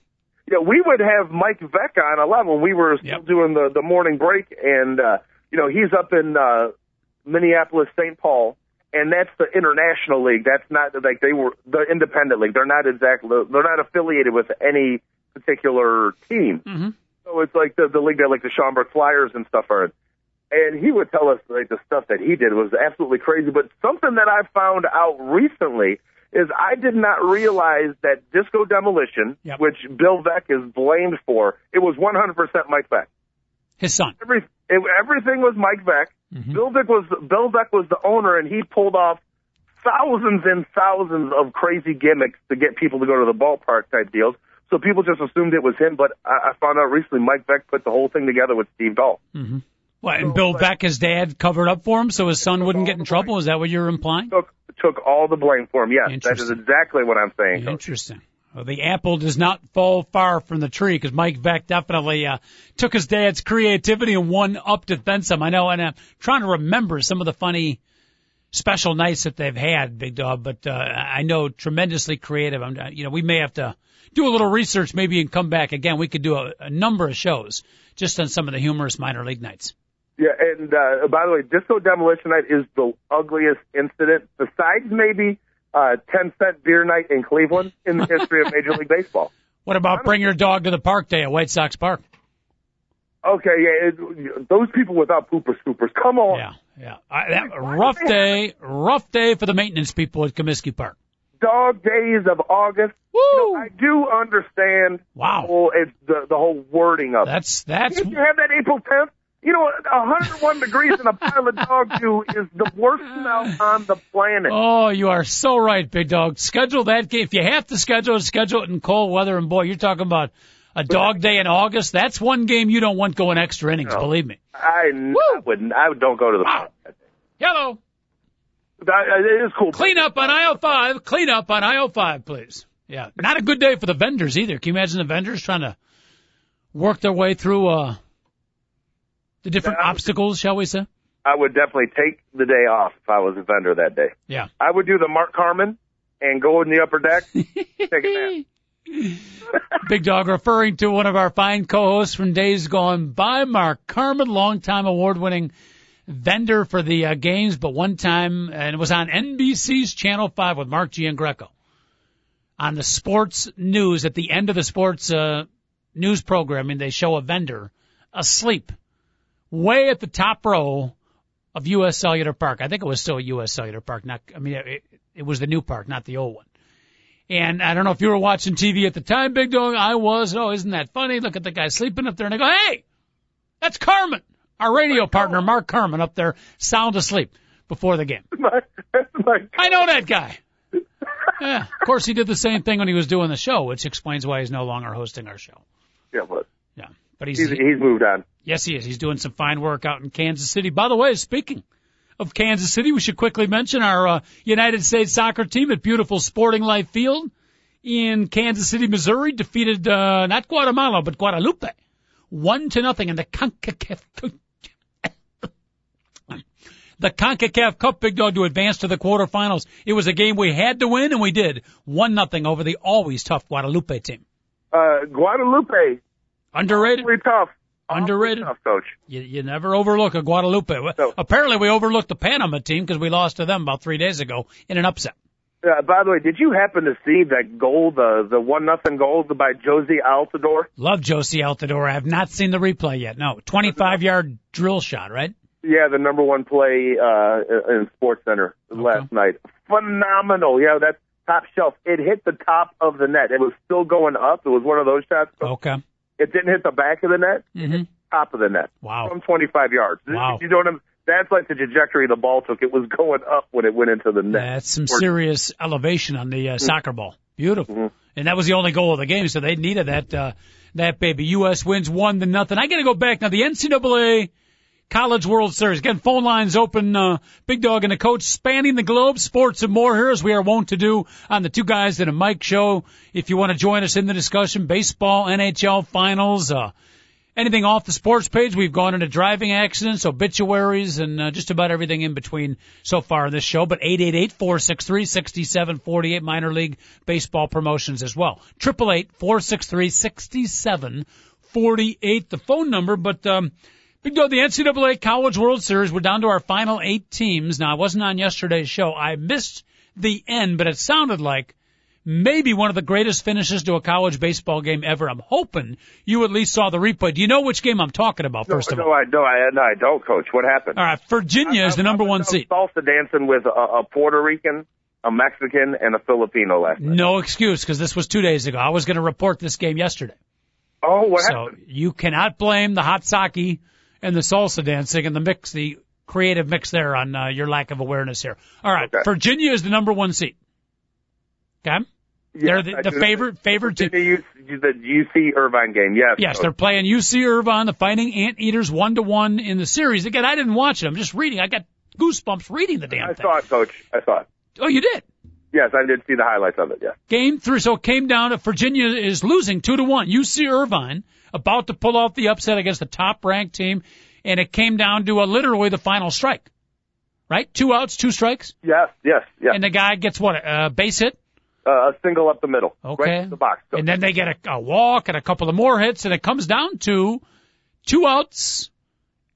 Yeah, we would have Mike Veeck on a lot when we were still Yep. doing the the morning break, and uh, you know he's up in uh, Minneapolis, St. Paul, and that's the international league. That's not like they were the independent league. They're not exactly they're not affiliated with any particular team. Mm-hmm. So it's like the the league that like the Schaumburg Flyers and stuff are in. And he would tell us like the stuff that he did was absolutely crazy. But something that I found out recently is I did not realize that Disco Demolition, Yep. which Bill Veeck is blamed for, it was 100% Mike Veeck. His son. Every it, everything was Mike Veeck. Mhm. Bill Veeck was Bill Veeck was the owner, and he pulled off thousands and thousands of crazy gimmicks to get people to go to the ballpark type deals. So people just assumed it was him, but I, I found out recently Mike Veeck put the whole thing together with Steve Dahl. Mm-hmm. What, and Bill Veeck, his dad, covered up for him so his son wouldn't get in trouble? Is that what you're implying? Took took all the blame for him. Yes, that is exactly what I'm saying. Coach. Interesting. Well, the apple does not fall far from the tree because Mike Veeck definitely uh, took his dad's creativity and one up to then some. I know, and I'm trying to remember some of the funny special nights that they've had, Big Dog. But uh, I know tremendously creative. I'm, uh, you know, we may have to do a little research, maybe, and come back again. We could do a, a number of shows just on some of the humorous minor league nights. Yeah, and uh, by the way, Disco Demolition Night is the ugliest incident, besides maybe uh, 10 cent beer night in Cleveland in the history of Major League Baseball. <laughs> What about bring your dog to the park day at White Sox Park? Okay, yeah, it, those people without pooper scoopers, come on. Yeah, yeah. I, that rough day, rough day for the maintenance people at Comiskey Park. Dog days of August. Woo! You know, I do understand Wow. the whole, it's the, the whole wording of it. That's that's If you have that April 10th, you know, 101 degrees in a pile of dog <laughs> dew is the worst smell on the planet. Oh, you are so right, big dog. Schedule that game. If you have to schedule it, schedule it in cold weather. And boy, you're talking about a dog day in August. That's one game you don't want going extra innings. Believe me. I, I wouldn't. I don't go to the Wow. park that day. Hello. That- It is cool. Clean up on aisle five. Clean up on aisle five, please. Yeah. Not a good day for the vendors either. Can you imagine the vendors trying to work their way through uh the different would- obstacles, shall we say? I would definitely take the day off if I was a vendor that day. Yeah. I would do the Mark Carmen and go in the upper deck, <laughs> take a nap. <laughs> Big Dog referring to one of our fine co-hosts from days gone by, Mark Carmen, longtime award-winning vendor for the uh, games, but one time, and it was on NBC's Channel 5 with Mark Giangreco. On the sports news, at the end of the sports uh, news programming, they show a vendor asleep way at the top row of U.S. Cellular Park. I think it was still U.S. Cellular Park, not, I mean, it, it was the new park, not the old one. And I don't know if you were watching TV at the time, Big Dog. I was. Oh, isn't that funny? Look at the guy sleeping up there. And I go, hey, that's Carmen, our radio partner, Mark Carmen, up there, sound asleep before the game. <laughs> My, my I know that guy. Yeah. Of course, he did the same thing when he was doing the show, which explains why he's no longer hosting our show. Yeah, but Yeah. But he's, he's, he's moved on. Yes, he is. He's doing some fine work out in Kansas City. By the way, speaking of Kansas City, we should quickly mention our uh, United States soccer team at beautiful Sporting Life Field in Kansas City, Missouri, defeated uh, not Guatemala but Guadeloupe, one to nothing in the Concacaf. The CONCACAF Cup Big Dog to advance to the quarterfinals. It was a game we had to win, and we did. One nothing over the always tough Guadeloupe team. Uh, Guadeloupe, Underrated? really tough. Underrated? Coach. You, you never overlook a Guadeloupe. No. Apparently, we overlooked the Panama team because we lost to them about three days ago in an upset. Uh, by the way, did you happen to see that goal, the the one nothing goal by Jozy Altidore? Love Jozy Altidore. I have not seen the replay yet. No, 25 yard drill shot, right? Yeah, the number one play uh, in Sports Center last night. Phenomenal. Yeah, that's top shelf. It hit the top of the net. It was still going up. It was one of those shots. Okay. It didn't hit the back of the net. hmm Top of the net. Wow. From 25 yards. Wow. You know what I'm? That's like the trajectory the ball took. It was going up when it went into the net. That's some serious elevation on the uh, soccer ball. Beautiful. Mm-hmm. And that was the only goal of the game, so they needed that uh, that baby. U.S. wins one to nothing. I got to go back now. The NCAA College World Series. Again, phone lines open. Uh, Big Dog and the coach spanning the globe, sports and more here as we are wont to do on the Two Guys and a Mic show. If you want to join us in the discussion, baseball, NHL finals, uh, anything off the sports page. We've gone into driving accidents, obituaries, and uh, just about everything in between so far in this show. But 888-463-6748 minor league baseball promotions as well. 888-463-6748 the phone number. But um, Big Dog, the NCAA College World Series, we're down to our final eight teams. Now, I wasn't on yesterday's show. I missed the end, but it sounded like maybe one of the greatest finishes to a college baseball game ever. I'm hoping you at least saw the replay. Do you know which game I'm talking about, first no, of no, all? I, no, I, no, I don't, Coach. What happened? All right, Virginia is the number one seed. Salsa dancing with a, a Puerto Rican, a Mexican, and a Filipino last night. No excuse, because this was two days ago. I was going to report this game yesterday. Oh, what so happened? you cannot blame the hot sake and the salsa dancing and the mix, the creative mix there on uh, your lack of awareness here. All right, Okay. Virginia is the number one seat. Okay, they're the, the favorite favorite team. The, the UC Irvine game, yes. Yes, they're playing UC Irvine, the Fighting Anteaters, one to one in the series. Again, I didn't watch it. I'm just reading. I got goosebumps reading the damn I thing. saw it, Coach. I saw it. Oh, you did. Yes, I did see the highlights of it. Yeah. Game three, so it came down to Virginia is losing two to one. UC Irvine about to pull off the upset against the top ranked team, and it came down to a, literally the final strike. Right? Two outs, two strikes, Yes, yes, yes. and the guy gets what? A base hit? uh, a single up the middle. Okay. Right the box. And then they get a, a walk and a couple of more hits, and it comes down to two outs,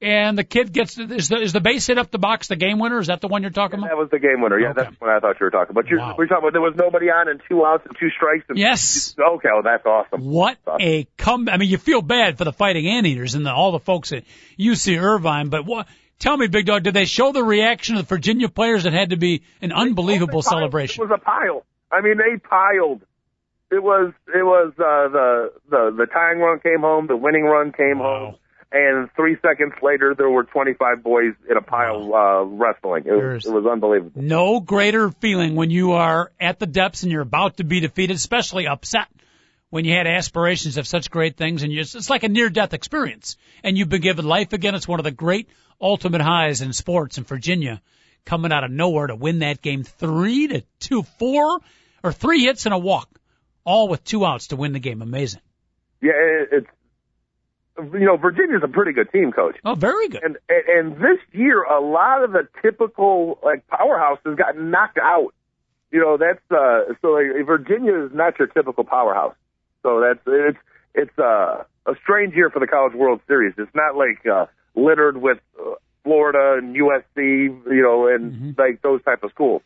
and the kid gets is the is the base hit up the box the game winner? Is that the one you're talking about? that was the game winner. Yeah, Okay. that's what I thought you were talking about. You're, Wow. We're talking about there was nobody on and two outs and two strikes. And, Yes. Okay, well, that's awesome. What a come! I mean, you feel bad for the Fighting Anteaters and the, all the folks at UC Irvine, but what? Tell me, Big Dog, did they show the reaction of the Virginia players? It had to be an unbelievable celebration. It was a pile. I mean, they piled. It was it was uh, the the the tying run came home, the winning run came Wow. home, and three seconds later there were 25 boys in a pile uh, wrestling. It was, it was unbelievable. No greater feeling when you are at the depths and you're about to be defeated, especially upset when you had aspirations of such great things and you it's like a near death experience and you've been given life again. It's one of the great ultimate highs in sports in Virginia coming out of nowhere to win that game three to two, four or three hits and a walk, all with two outs to win the game. Amazing. Yeah, it, it's you know Virginia's a pretty good team, coach. Oh, very good. And and and this year, a lot of the typical like powerhouses got knocked out. You know, that's uh so like, Virginia is not your typical powerhouse. So that's it's it's uh, a strange year for the College World Series. It's not like uh, littered with uh, Florida and USC, you know, and like those type of schools.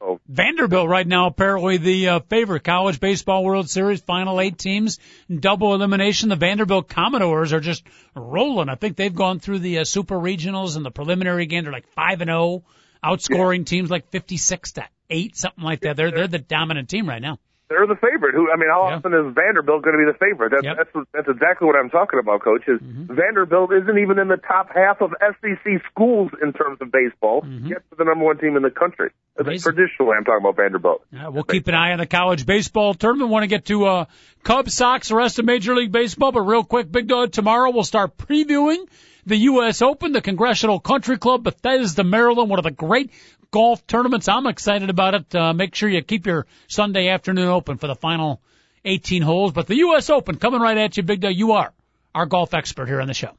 So Vanderbilt right now apparently the uh, favorite college baseball World Series final eight teams double elimination. The Vanderbilt Commodores are just rolling. I think they've gone through the uh, super regionals and the preliminary game. They're like five and zero, outscoring teams like fifty six to eight, something like that. They're they're the dominant team right now. They're the favorite. Who I mean, how Yeah. often is Vanderbilt going to be the favorite? That's Yep. that's that's exactly what I'm talking about, Coach. Is Vanderbilt isn't even in the top half of SEC schools in terms of baseball. Yet they're the number one team in the country. Traditionally, I'm talking about Vanderbilt. Uh, we'll keep an eye on the college baseball tournament. Want to get to uh, Cubs, Sox, the rest of Major League Baseball, but real quick, Big Dog, tomorrow we'll start previewing the U.S. Open, the Congressional Country Club, Bethesda, Maryland, one of the great golf tournaments. I'm excited about it. Uh, make sure you keep your Sunday afternoon open for the final 18 holes. But the U.S. Open coming right at you, Big Dog. You are our golf expert here on the show.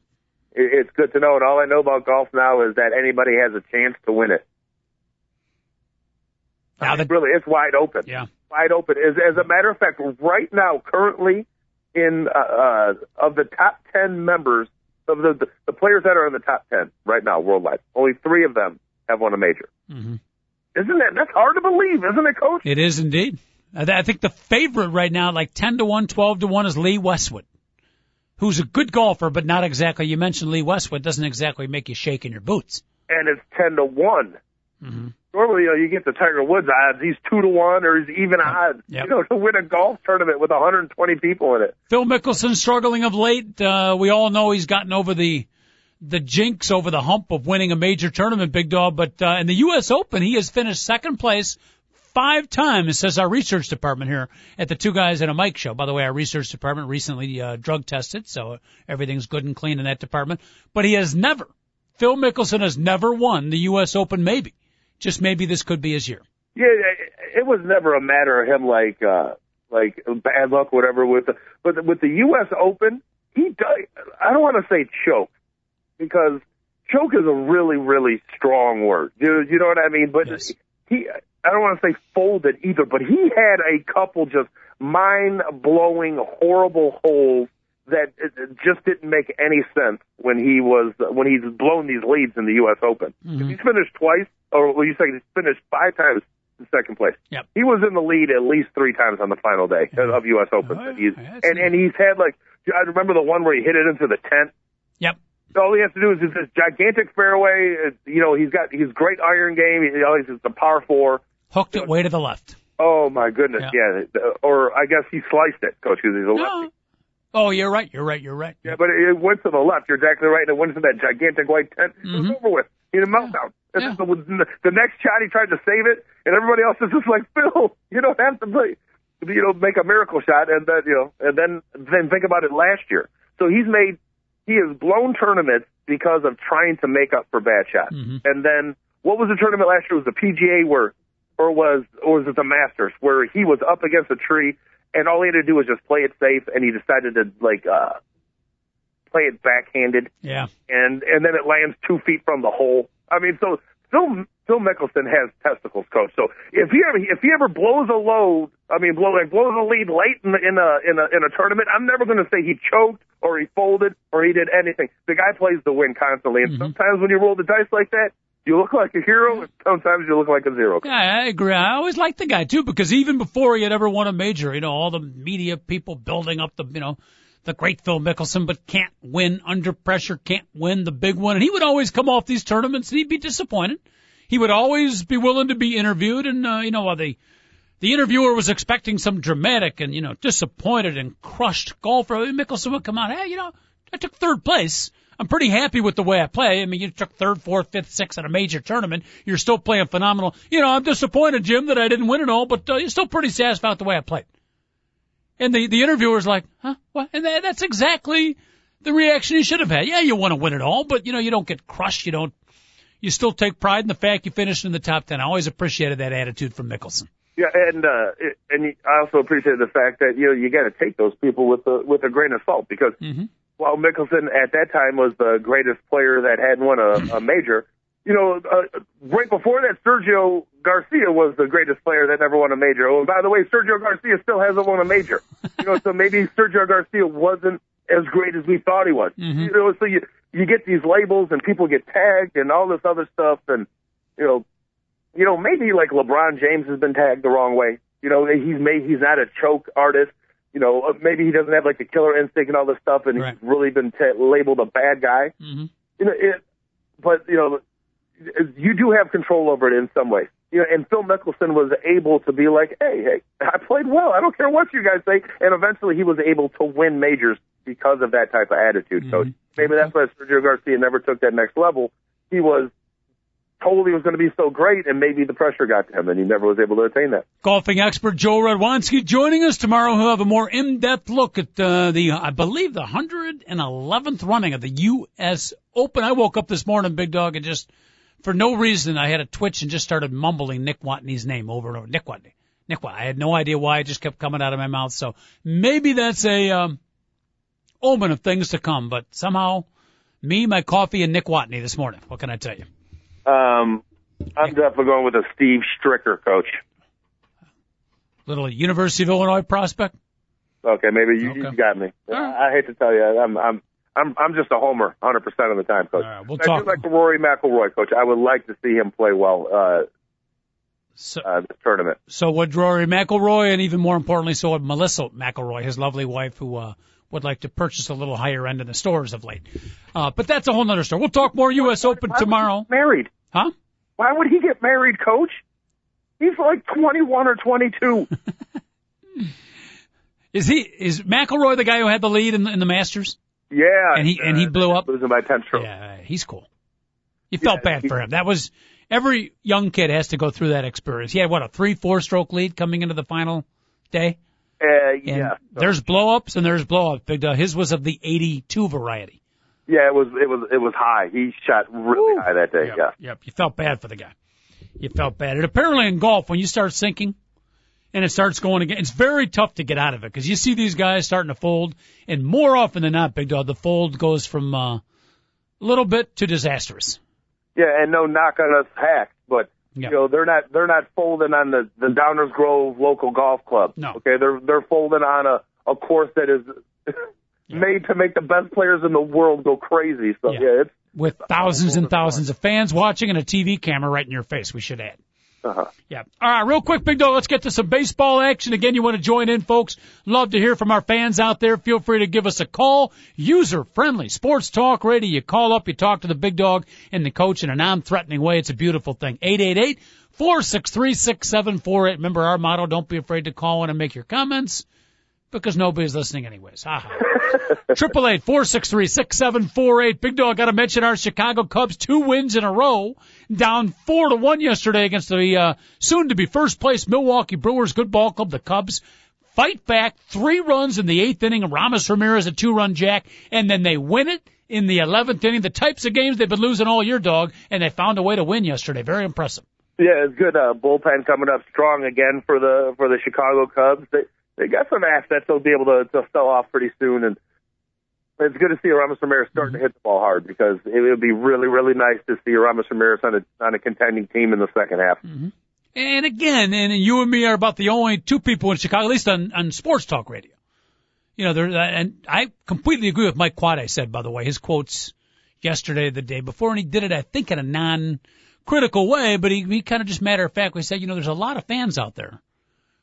It's good to know, and all I know about golf now is that anybody has a chance to win it. Now the, really, it's wide open. yeah. Wide open. As, as a matter of fact, right now, currently, in uh, uh, of the top ten members of the, the the players that are in the top ten right now worldwide, only three of them have won a major. hmm Isn't that that's hard to believe, isn't it, Coach? It is indeed. I th- I think the favorite right now, like 10 to 1, 12 to 1 is Lee Westwood, who's a good golfer, but not exactly, you mentioned Lee Westwood, doesn't exactly make you shake in your boots. And it's ten to one. Hmm Normally, you know, you get the Tiger Woods odds. He's two to one, or he's even odds. Yep. You know, to win a golf tournament with 120 people in it. Phil Mickelson struggling of late. Uh, we all know he's gotten over the, the jinx over the hump of winning a major tournament, big dog, but, uh, in the U.S. Open, he has finished second place five times, says our research department here at the Two Guys and a Mic show. By the way, our research department recently uh, drug tested, so everything's good and clean in that department. But he has never, Phil Mickelson has never won the U.S. Open. Maybe, just maybe this could be his year. Yeah, it was never a matter of him like uh like bad luck, whatever. With the but with the U.S. Open, he does. I don't want to say choke because choke is a really really strong word. You you know what I mean? But Yes. he, I don't want to say folded either, but he had a couple just mind blowing horrible holes that it just didn't make any sense when he was when he's blown these leads in the U.S. Open. He's finished twice, or well, you say he's finished five times in second place. Yep. He was in the lead at least three times on the final day of U.S. Open. Oh, yeah. he's, and and he's had like I remember the one where he hit it into the tent. Yep. All he has to do is just this gigantic fairway. You know, he's got he's great iron game. He always is the par four. Hooked it way to the left. Oh my goodness, yeah. Or I guess he sliced it, coach, because he's a lefty. No. Oh, you're right. You're right. You're right. Yeah, but it went to the left. You're exactly right. And it went into that gigantic white tent. It was mm-hmm. over with. Had a meltdown. And Yeah. the, the next shot, he tried to save it, and everybody else is just like, <laughs> Phil, you don't have to play, you know, make a miracle shot, and then you know, and then then think about it last year. So he's made, he has blown tournaments because of trying to make up for bad shots. And then what was the tournament last year? It was the PGA where, or was or was it the Masters where he was up against a tree, and all he had to do was just play it safe, and he decided to like uh play it backhanded Yeah. and and then it lands two feet from the hole. I mean, so Phil Phil Mickelson has testicles, coach. So if he ever if he ever blows a load, I mean, blow like blows a lead late in the, in a in a in a tournament, I'm never going to say he choked or he folded or he did anything. The guy plays to win constantly, and mm-hmm. sometimes when you roll the dice like that, you look like a hero, and sometimes you look like a zero. Yeah, I agree. I always liked the guy too because even before he had ever won a major, you know, all the media people building up the, you know, the great Phil Mickelson, but can't win under pressure, can't win the big one. And he would always come off these tournaments and he'd be disappointed. He would always be willing to be interviewed and, uh, you know, while the, the interviewer was expecting some dramatic and, you know, disappointed and crushed golfer, Mickelson would come out, hey, you know, I took third place. I'm pretty happy with the way I play. I mean, you took third, fourth, fifth, sixth in a major tournament. You're still playing phenomenal. You know, I'm disappointed, Jim, that I didn't win it all, but uh, you're still pretty satisfied with the way I played. And the the interviewer's like, huh? What? And that, that's exactly the reaction you should have had. Yeah, you want to win it all, but you know, you don't get crushed. You don't. You still take pride in the fact you finished in the top ten. I always appreciated that attitude from Mickelson. Yeah, and uh, and I also appreciate the fact that you know you got to take those people with a with a grain of salt because while Mickelson at that time was the greatest player that hadn't won a, a major, you know, uh, right before that, Sergio Garcia was the greatest player that never won a major. Oh, and by the way, Sergio Garcia still hasn't won a major. you know, so maybe Sergio Garcia wasn't as great as we thought he was. You know, so you you get these labels and people get tagged and all this other stuff, and you know, you know, maybe like LeBron James has been tagged the wrong way. You know, he's made he's not a choke artist. You know, uh, maybe he doesn't have like the killer instinct and all this stuff, and Right. he's really been t- labeled a bad guy. Mm-hmm. You know, it, but you know, you do have control over it in some ways. You know, and Phil Mickelson was able to be like, "Hey, hey, I played well. I don't care what you guys say." And eventually, he was able to win majors because of that type of attitude. So maybe that's why Sergio Garcia never took that next level. He was told he was going to be so great, and maybe the pressure got to him, and he never was able to attain that. Golfing expert Joel Radwanski joining us tomorrow. He'll have a more in-depth look at uh, the, I believe, the 111th running of the U.S. Open. I woke up this morning, big dog, and just for no reason I had a twitch and just started mumbling Nick Watney's name over and over. Nick Watney. Nick Watney. I had no idea why. It just kept coming out of my mouth. So maybe that's a um, omen of things to come. But somehow, me, my coffee, and Nick Watney this morning. What can I tell you? Um, I'm definitely going with a Steve Stricker coach. Little University of Illinois prospect. Okay, maybe you, Okay. you got me. Right. I hate to tell you, I'm I'm I'm I'm just a homer 100 percent of the time, coach. All right, we'll I talk. do like the Rory McIlroy, coach. I would like to see him play well uh, So, uh, this tournament. So would Rory McIlroy, and even more importantly, so would Melissa McIlroy, his lovely wife, who uh, would like to purchase a little higher end in the stores of late. Uh, but that's a whole nother story. We'll talk more U.S. Open Why would he tomorrow, get Married? huh? Why would he get married, coach? He's like 21 or 22. <laughs> Is he is McIlroy the guy who had the lead in in the Masters? Yeah, And he- and he blew up? losing by 10 strokes. Yeah, he's cool. You felt Yeah, bad he- for him. That was every young kid has to go through that experience. He had what a three, four stroke lead coming into the final day. Uh, And yeah. there's blow ups and there's blow ups. Big Dog. His was of the 82 variety. Yeah, it was it was it was high. He shot really high that day. Yep, Yeah. Yep. You felt bad for the guy. You felt bad. And apparently in golf, when you start sinking and it starts going again, it's very tough to get out of it because you see these guys starting to fold, and more often than not, Big Dog, the fold goes from uh, a little bit to disastrous. Yeah, and no knock on us hacks, but Yeah. you know they're not they're not folding on the the Downers Grove local golf club. No. Okay, they're they're folding on a a course that is made to make the best players in the world go crazy. So Yeah. yeah, it's With thousands and thousands of fans watching and a TV camera right in your face, we should add. Uh-huh. Yeah. All right, real quick, Big Dog, let's get to some baseball action. Again, you want to join in, folks. Love to hear from our fans out there. Feel free to give us a call. User friendly sports talk radio. You call up, you talk to the Big Dog and the coach in a non-threatening way. It's a beautiful thing. 888 463 6748. Remember our motto, don't be afraid to call in and make your comments because nobody's listening anyways. <laughs> Triple eight four six three six seven four eight. Big dog. Got to mention our Chicago Cubs two wins in a row, down four to one yesterday against the uh, soon to be first place Milwaukee Brewers. Good ball club. The Cubs fight back three runs in the eighth inning. Aramis Ramirez a two run jack, and then they win it in the eleventh inning. The types of games they've been losing all year, dog, and they found a way to win yesterday. Very impressive. Yeah, it's good. Uh, bullpen coming up strong again for the for the Chicago Cubs. They they got some assets they'll be able to, to sell off pretty soon, and it's good to see Aramis Ramirez starting to hit the ball hard because it would be really really nice to see Aramis Ramirez on a on a contending team in the second half. Mm-hmm. And again, and you and me are about the only two people in Chicago, at least on, on sports talk radio. You know, there, and I completely agree with Mike Quade said, by the way, his quotes yesterday, the day before, and he did it, I think, in a non-critical way, but he, he kind of just matter of factly said, you know, there's a lot of fans out there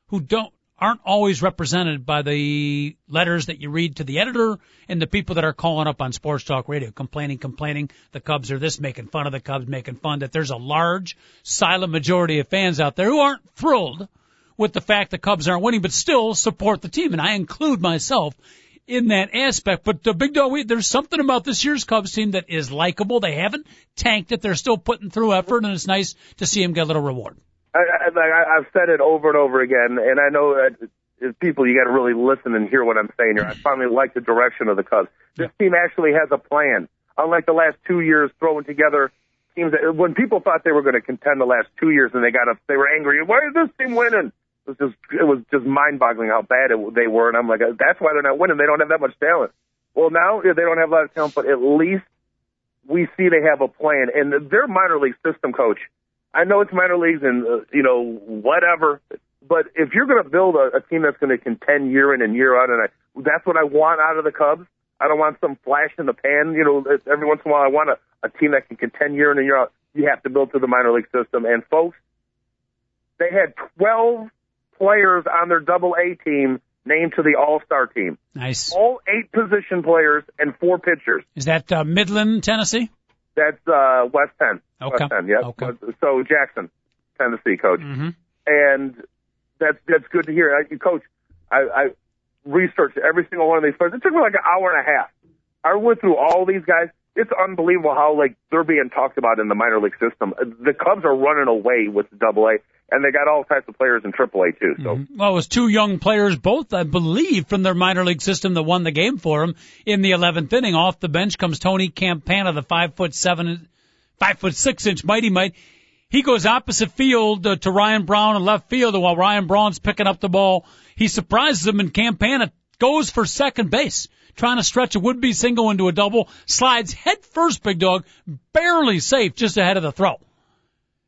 who don't, aren't always represented by the letters that you read to the editor and the people that are calling up on sports talk radio, complaining, complaining, the Cubs are this, making fun of the Cubs, making fun that there's a large silent majority of fans out there who aren't thrilled with the fact the Cubs aren't winning, but still support the team. And I include myself in that aspect. But the big dog, there's something about this year's Cubs team that is likable. They haven't tanked it. They're still putting through effort, and it's nice to see them get a little reward. I, I, I've said it over and over again, and I know that as people, you got to really listen and hear what I'm saying here. I finally like the direction of the Cubs. This team actually has a plan. Unlike the last two years, throwing together teams that when people thought they were going to contend the last two years, and they got up, they were angry. Why is this team winning? It was just it was just mind-boggling how bad it, they were, and I'm like, that's why they're not winning. They don't have that much talent. Well, now they don't have a lot of talent, but at least we see they have a plan. And their minor league system coach, I know it's minor leagues and uh, you know whatever, but if you're going to build a, a team that's going to contend year in and year out, and I, that's what I want out of the Cubs. I don't want some flash in the pan. You know, every once in a while, I want a, a team that can contend year in and year out. You have to build through the minor league system. And folks, they had 12 players on their Double A team named to the All Star team. Nice. All eight position players and four pitchers. Is that uh, Midland, Tennessee? That's uh, West Tenn. Okay. West Tenn, yeah. Okay. So Jackson, Tennessee coach, Mm-hmm. and that's that's good to hear. I, coach, I, I researched every single one of these players. It took me like an hour and a half. I went through all these guys. It's unbelievable how like they're being talked about in the minor league system. The Cubs are running away with the Double A, and they got all types of players in Triple A too. So Well, it was two young players, both I believe, from their minor league system that won the game for them in the 11th inning. Off the bench comes Tony Campana, the five foot seven, five foot six inch mighty might. He goes opposite field uh, to Ryan Braun in left field, and while Ryan Braun's picking up the ball, he surprises him, and Campana goes for second base, trying to stretch a would-be single into a double, slides head first, big dog, barely safe, just ahead of the throw.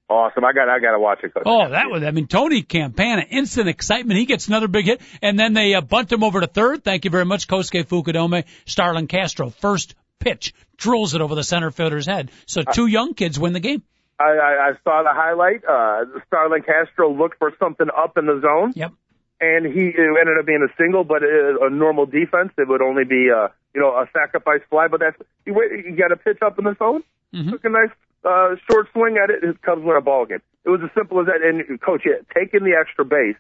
Awesome! I got I got to watch it, coach. Oh, that was, I mean, Tony Campana, instant excitement. He gets another big hit, and then they uh, bunt him over to third. Thank you very much, Kosuke Fukudome. Starlin Castro, first pitch, drills it over the center fielder's head. So two young kids win the game. I, I, I saw the highlight. Uh, Starlin Castro looked for something up in the zone. Yep. and he ended up being a single, but a, a normal defense. It would only be a you know a sacrifice fly, but that's you. You got a pitch up in the zone, Mhm. took a nice uh, short swing at it. His Cubs win a ball game. It was as simple as that. And coach, yeah, taking the extra base,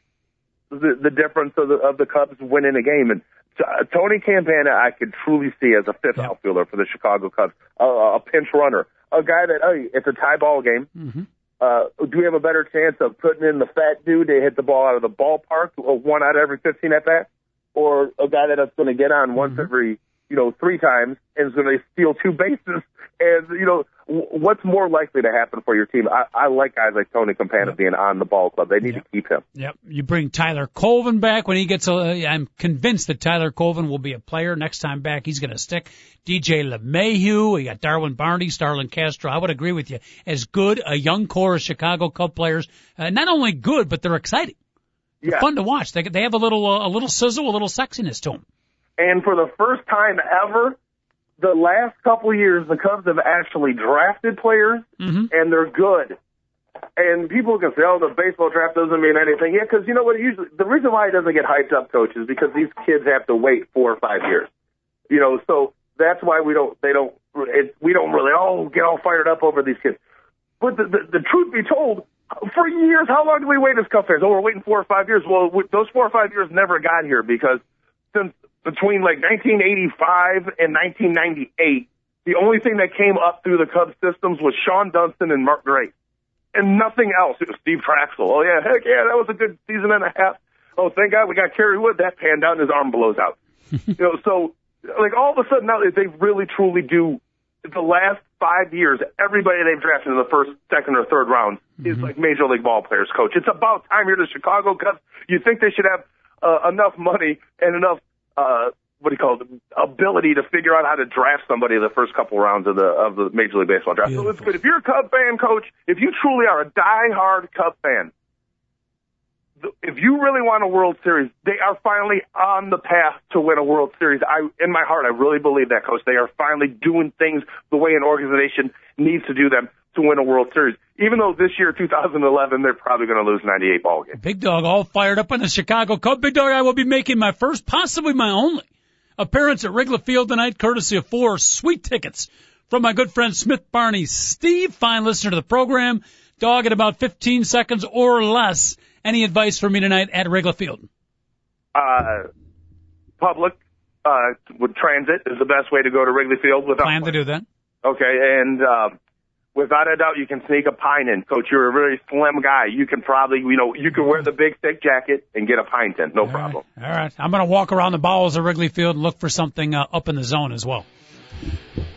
the, the difference of the of the Cubs winning a game. And uh, Tony Campana, I could truly see as a fifth Yeah. outfielder for the Chicago Cubs, a, a pinch runner, a guy that hey, it's a tie ball game Mm-hmm. uh, do we have a better chance of putting in the fat dude to hit the ball out of the ballpark, one out of every 15 at bats, or a guy that's going to get on once Mm-hmm. every, you know, three times and is going to steal two bases? And you know, what's more likely to happen for your team? I, I like guys like Tony Campana being on the ball club. They need to keep him. Yep. You bring Tyler Colvin back when he gets a, I'm convinced that Tyler Colvin will be a player next time back. He's going to stick. DJ LeMahieu, you got Darwin Barney, Starlin Castro. I would agree with you. As good a young core of Chicago Cub players, uh, not only good, but they're exciting. They're Yeah. fun to watch. They, they have a little, uh, a little sizzle, a little sexiness to them. And for the first time ever, the last couple of years, the Cubs have actually drafted players, Mhm. and they're good. And people can say, "Oh, the baseball draft doesn't mean anything." Yeah, because you know what? Usually, the reason why it doesn't get hyped up, coach, is because these kids have to wait four or five years. You know, so that's why we don't. They don't. It, we don't really all get all fired up over these kids. But the, the, the truth be told, for years, how long do we wait as Cub fans? Oh, we're waiting four or five years. Well, we, those four or five years never got here because between like 1985 and 1998, the only thing that came up through the Cubs systems was Shawon Dunston and Mark Grace, and nothing else. It was Steve Trachsel. Oh yeah, heck yeah, that was a good season and a half. Oh, thank God we got Kerry Wood. That panned out and his arm blows out. <laughs> you know, so like all of a sudden now they really truly do. The last five years, everybody they've drafted in the first, second, or third round is like major league ball players. Coach, it's about time you're the Chicago Cubs. You think they should have uh, enough money and enough uh, what do you call it, ability to figure out how to draft somebody in the first couple rounds of the of the Major League Baseball draft. So it's good. If you're a Cub fan, coach, if you truly are a die-hard Cub fan, if you really want a World Series, they are finally on the path to win a World Series. I, in my heart, I really believe that, coach. They are finally doing things the way an organization needs to do them to win a World Series. Even though this year, 2011, they're probably going to lose 98 ball games. Big Dog all fired up on the Chicago Cub. Big Dog, I will be making my first, possibly my only, appearance at Wrigley Field tonight, courtesy of four sweet tickets from my good friend Smith Barney. Steve, fine listener to the program. Dog in about 15 seconds or less. Any advice for me tonight at Wrigley Field? Uh, public uh, with transit is the best way to go to Wrigley Field. Without Plan to do that. Okay, and uh, without a doubt, you can sneak a pine in. Coach, you're a very slim guy. You can probably, you know, you can wear the big thick jacket and get a pine in, no problem. All right. I'm going to walk around the bowels of Wrigley Field and look for something uh, up in the zone as well.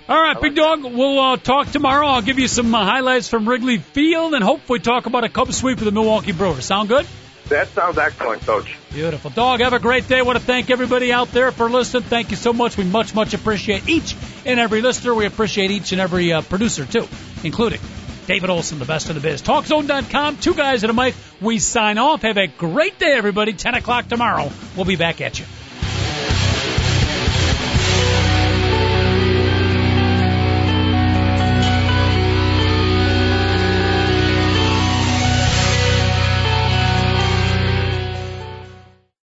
All right, Big Dog, we'll uh, talk tomorrow. I'll give you some uh, highlights from Wrigley Field and hopefully talk about a Cub sweep of the Milwaukee Brewers. Sound good? That sounds excellent, Coach. Beautiful. Dog, have a great day. I want to thank everybody out there for listening. Thank you so much. We much, much appreciate each and every listener. We appreciate each and every uh, producer, too, including David Olson, the best of the biz. TalkZone.com, two guys and a mic. We sign off. Have a great day, everybody. 10 o'clock tomorrow. We'll be back at you.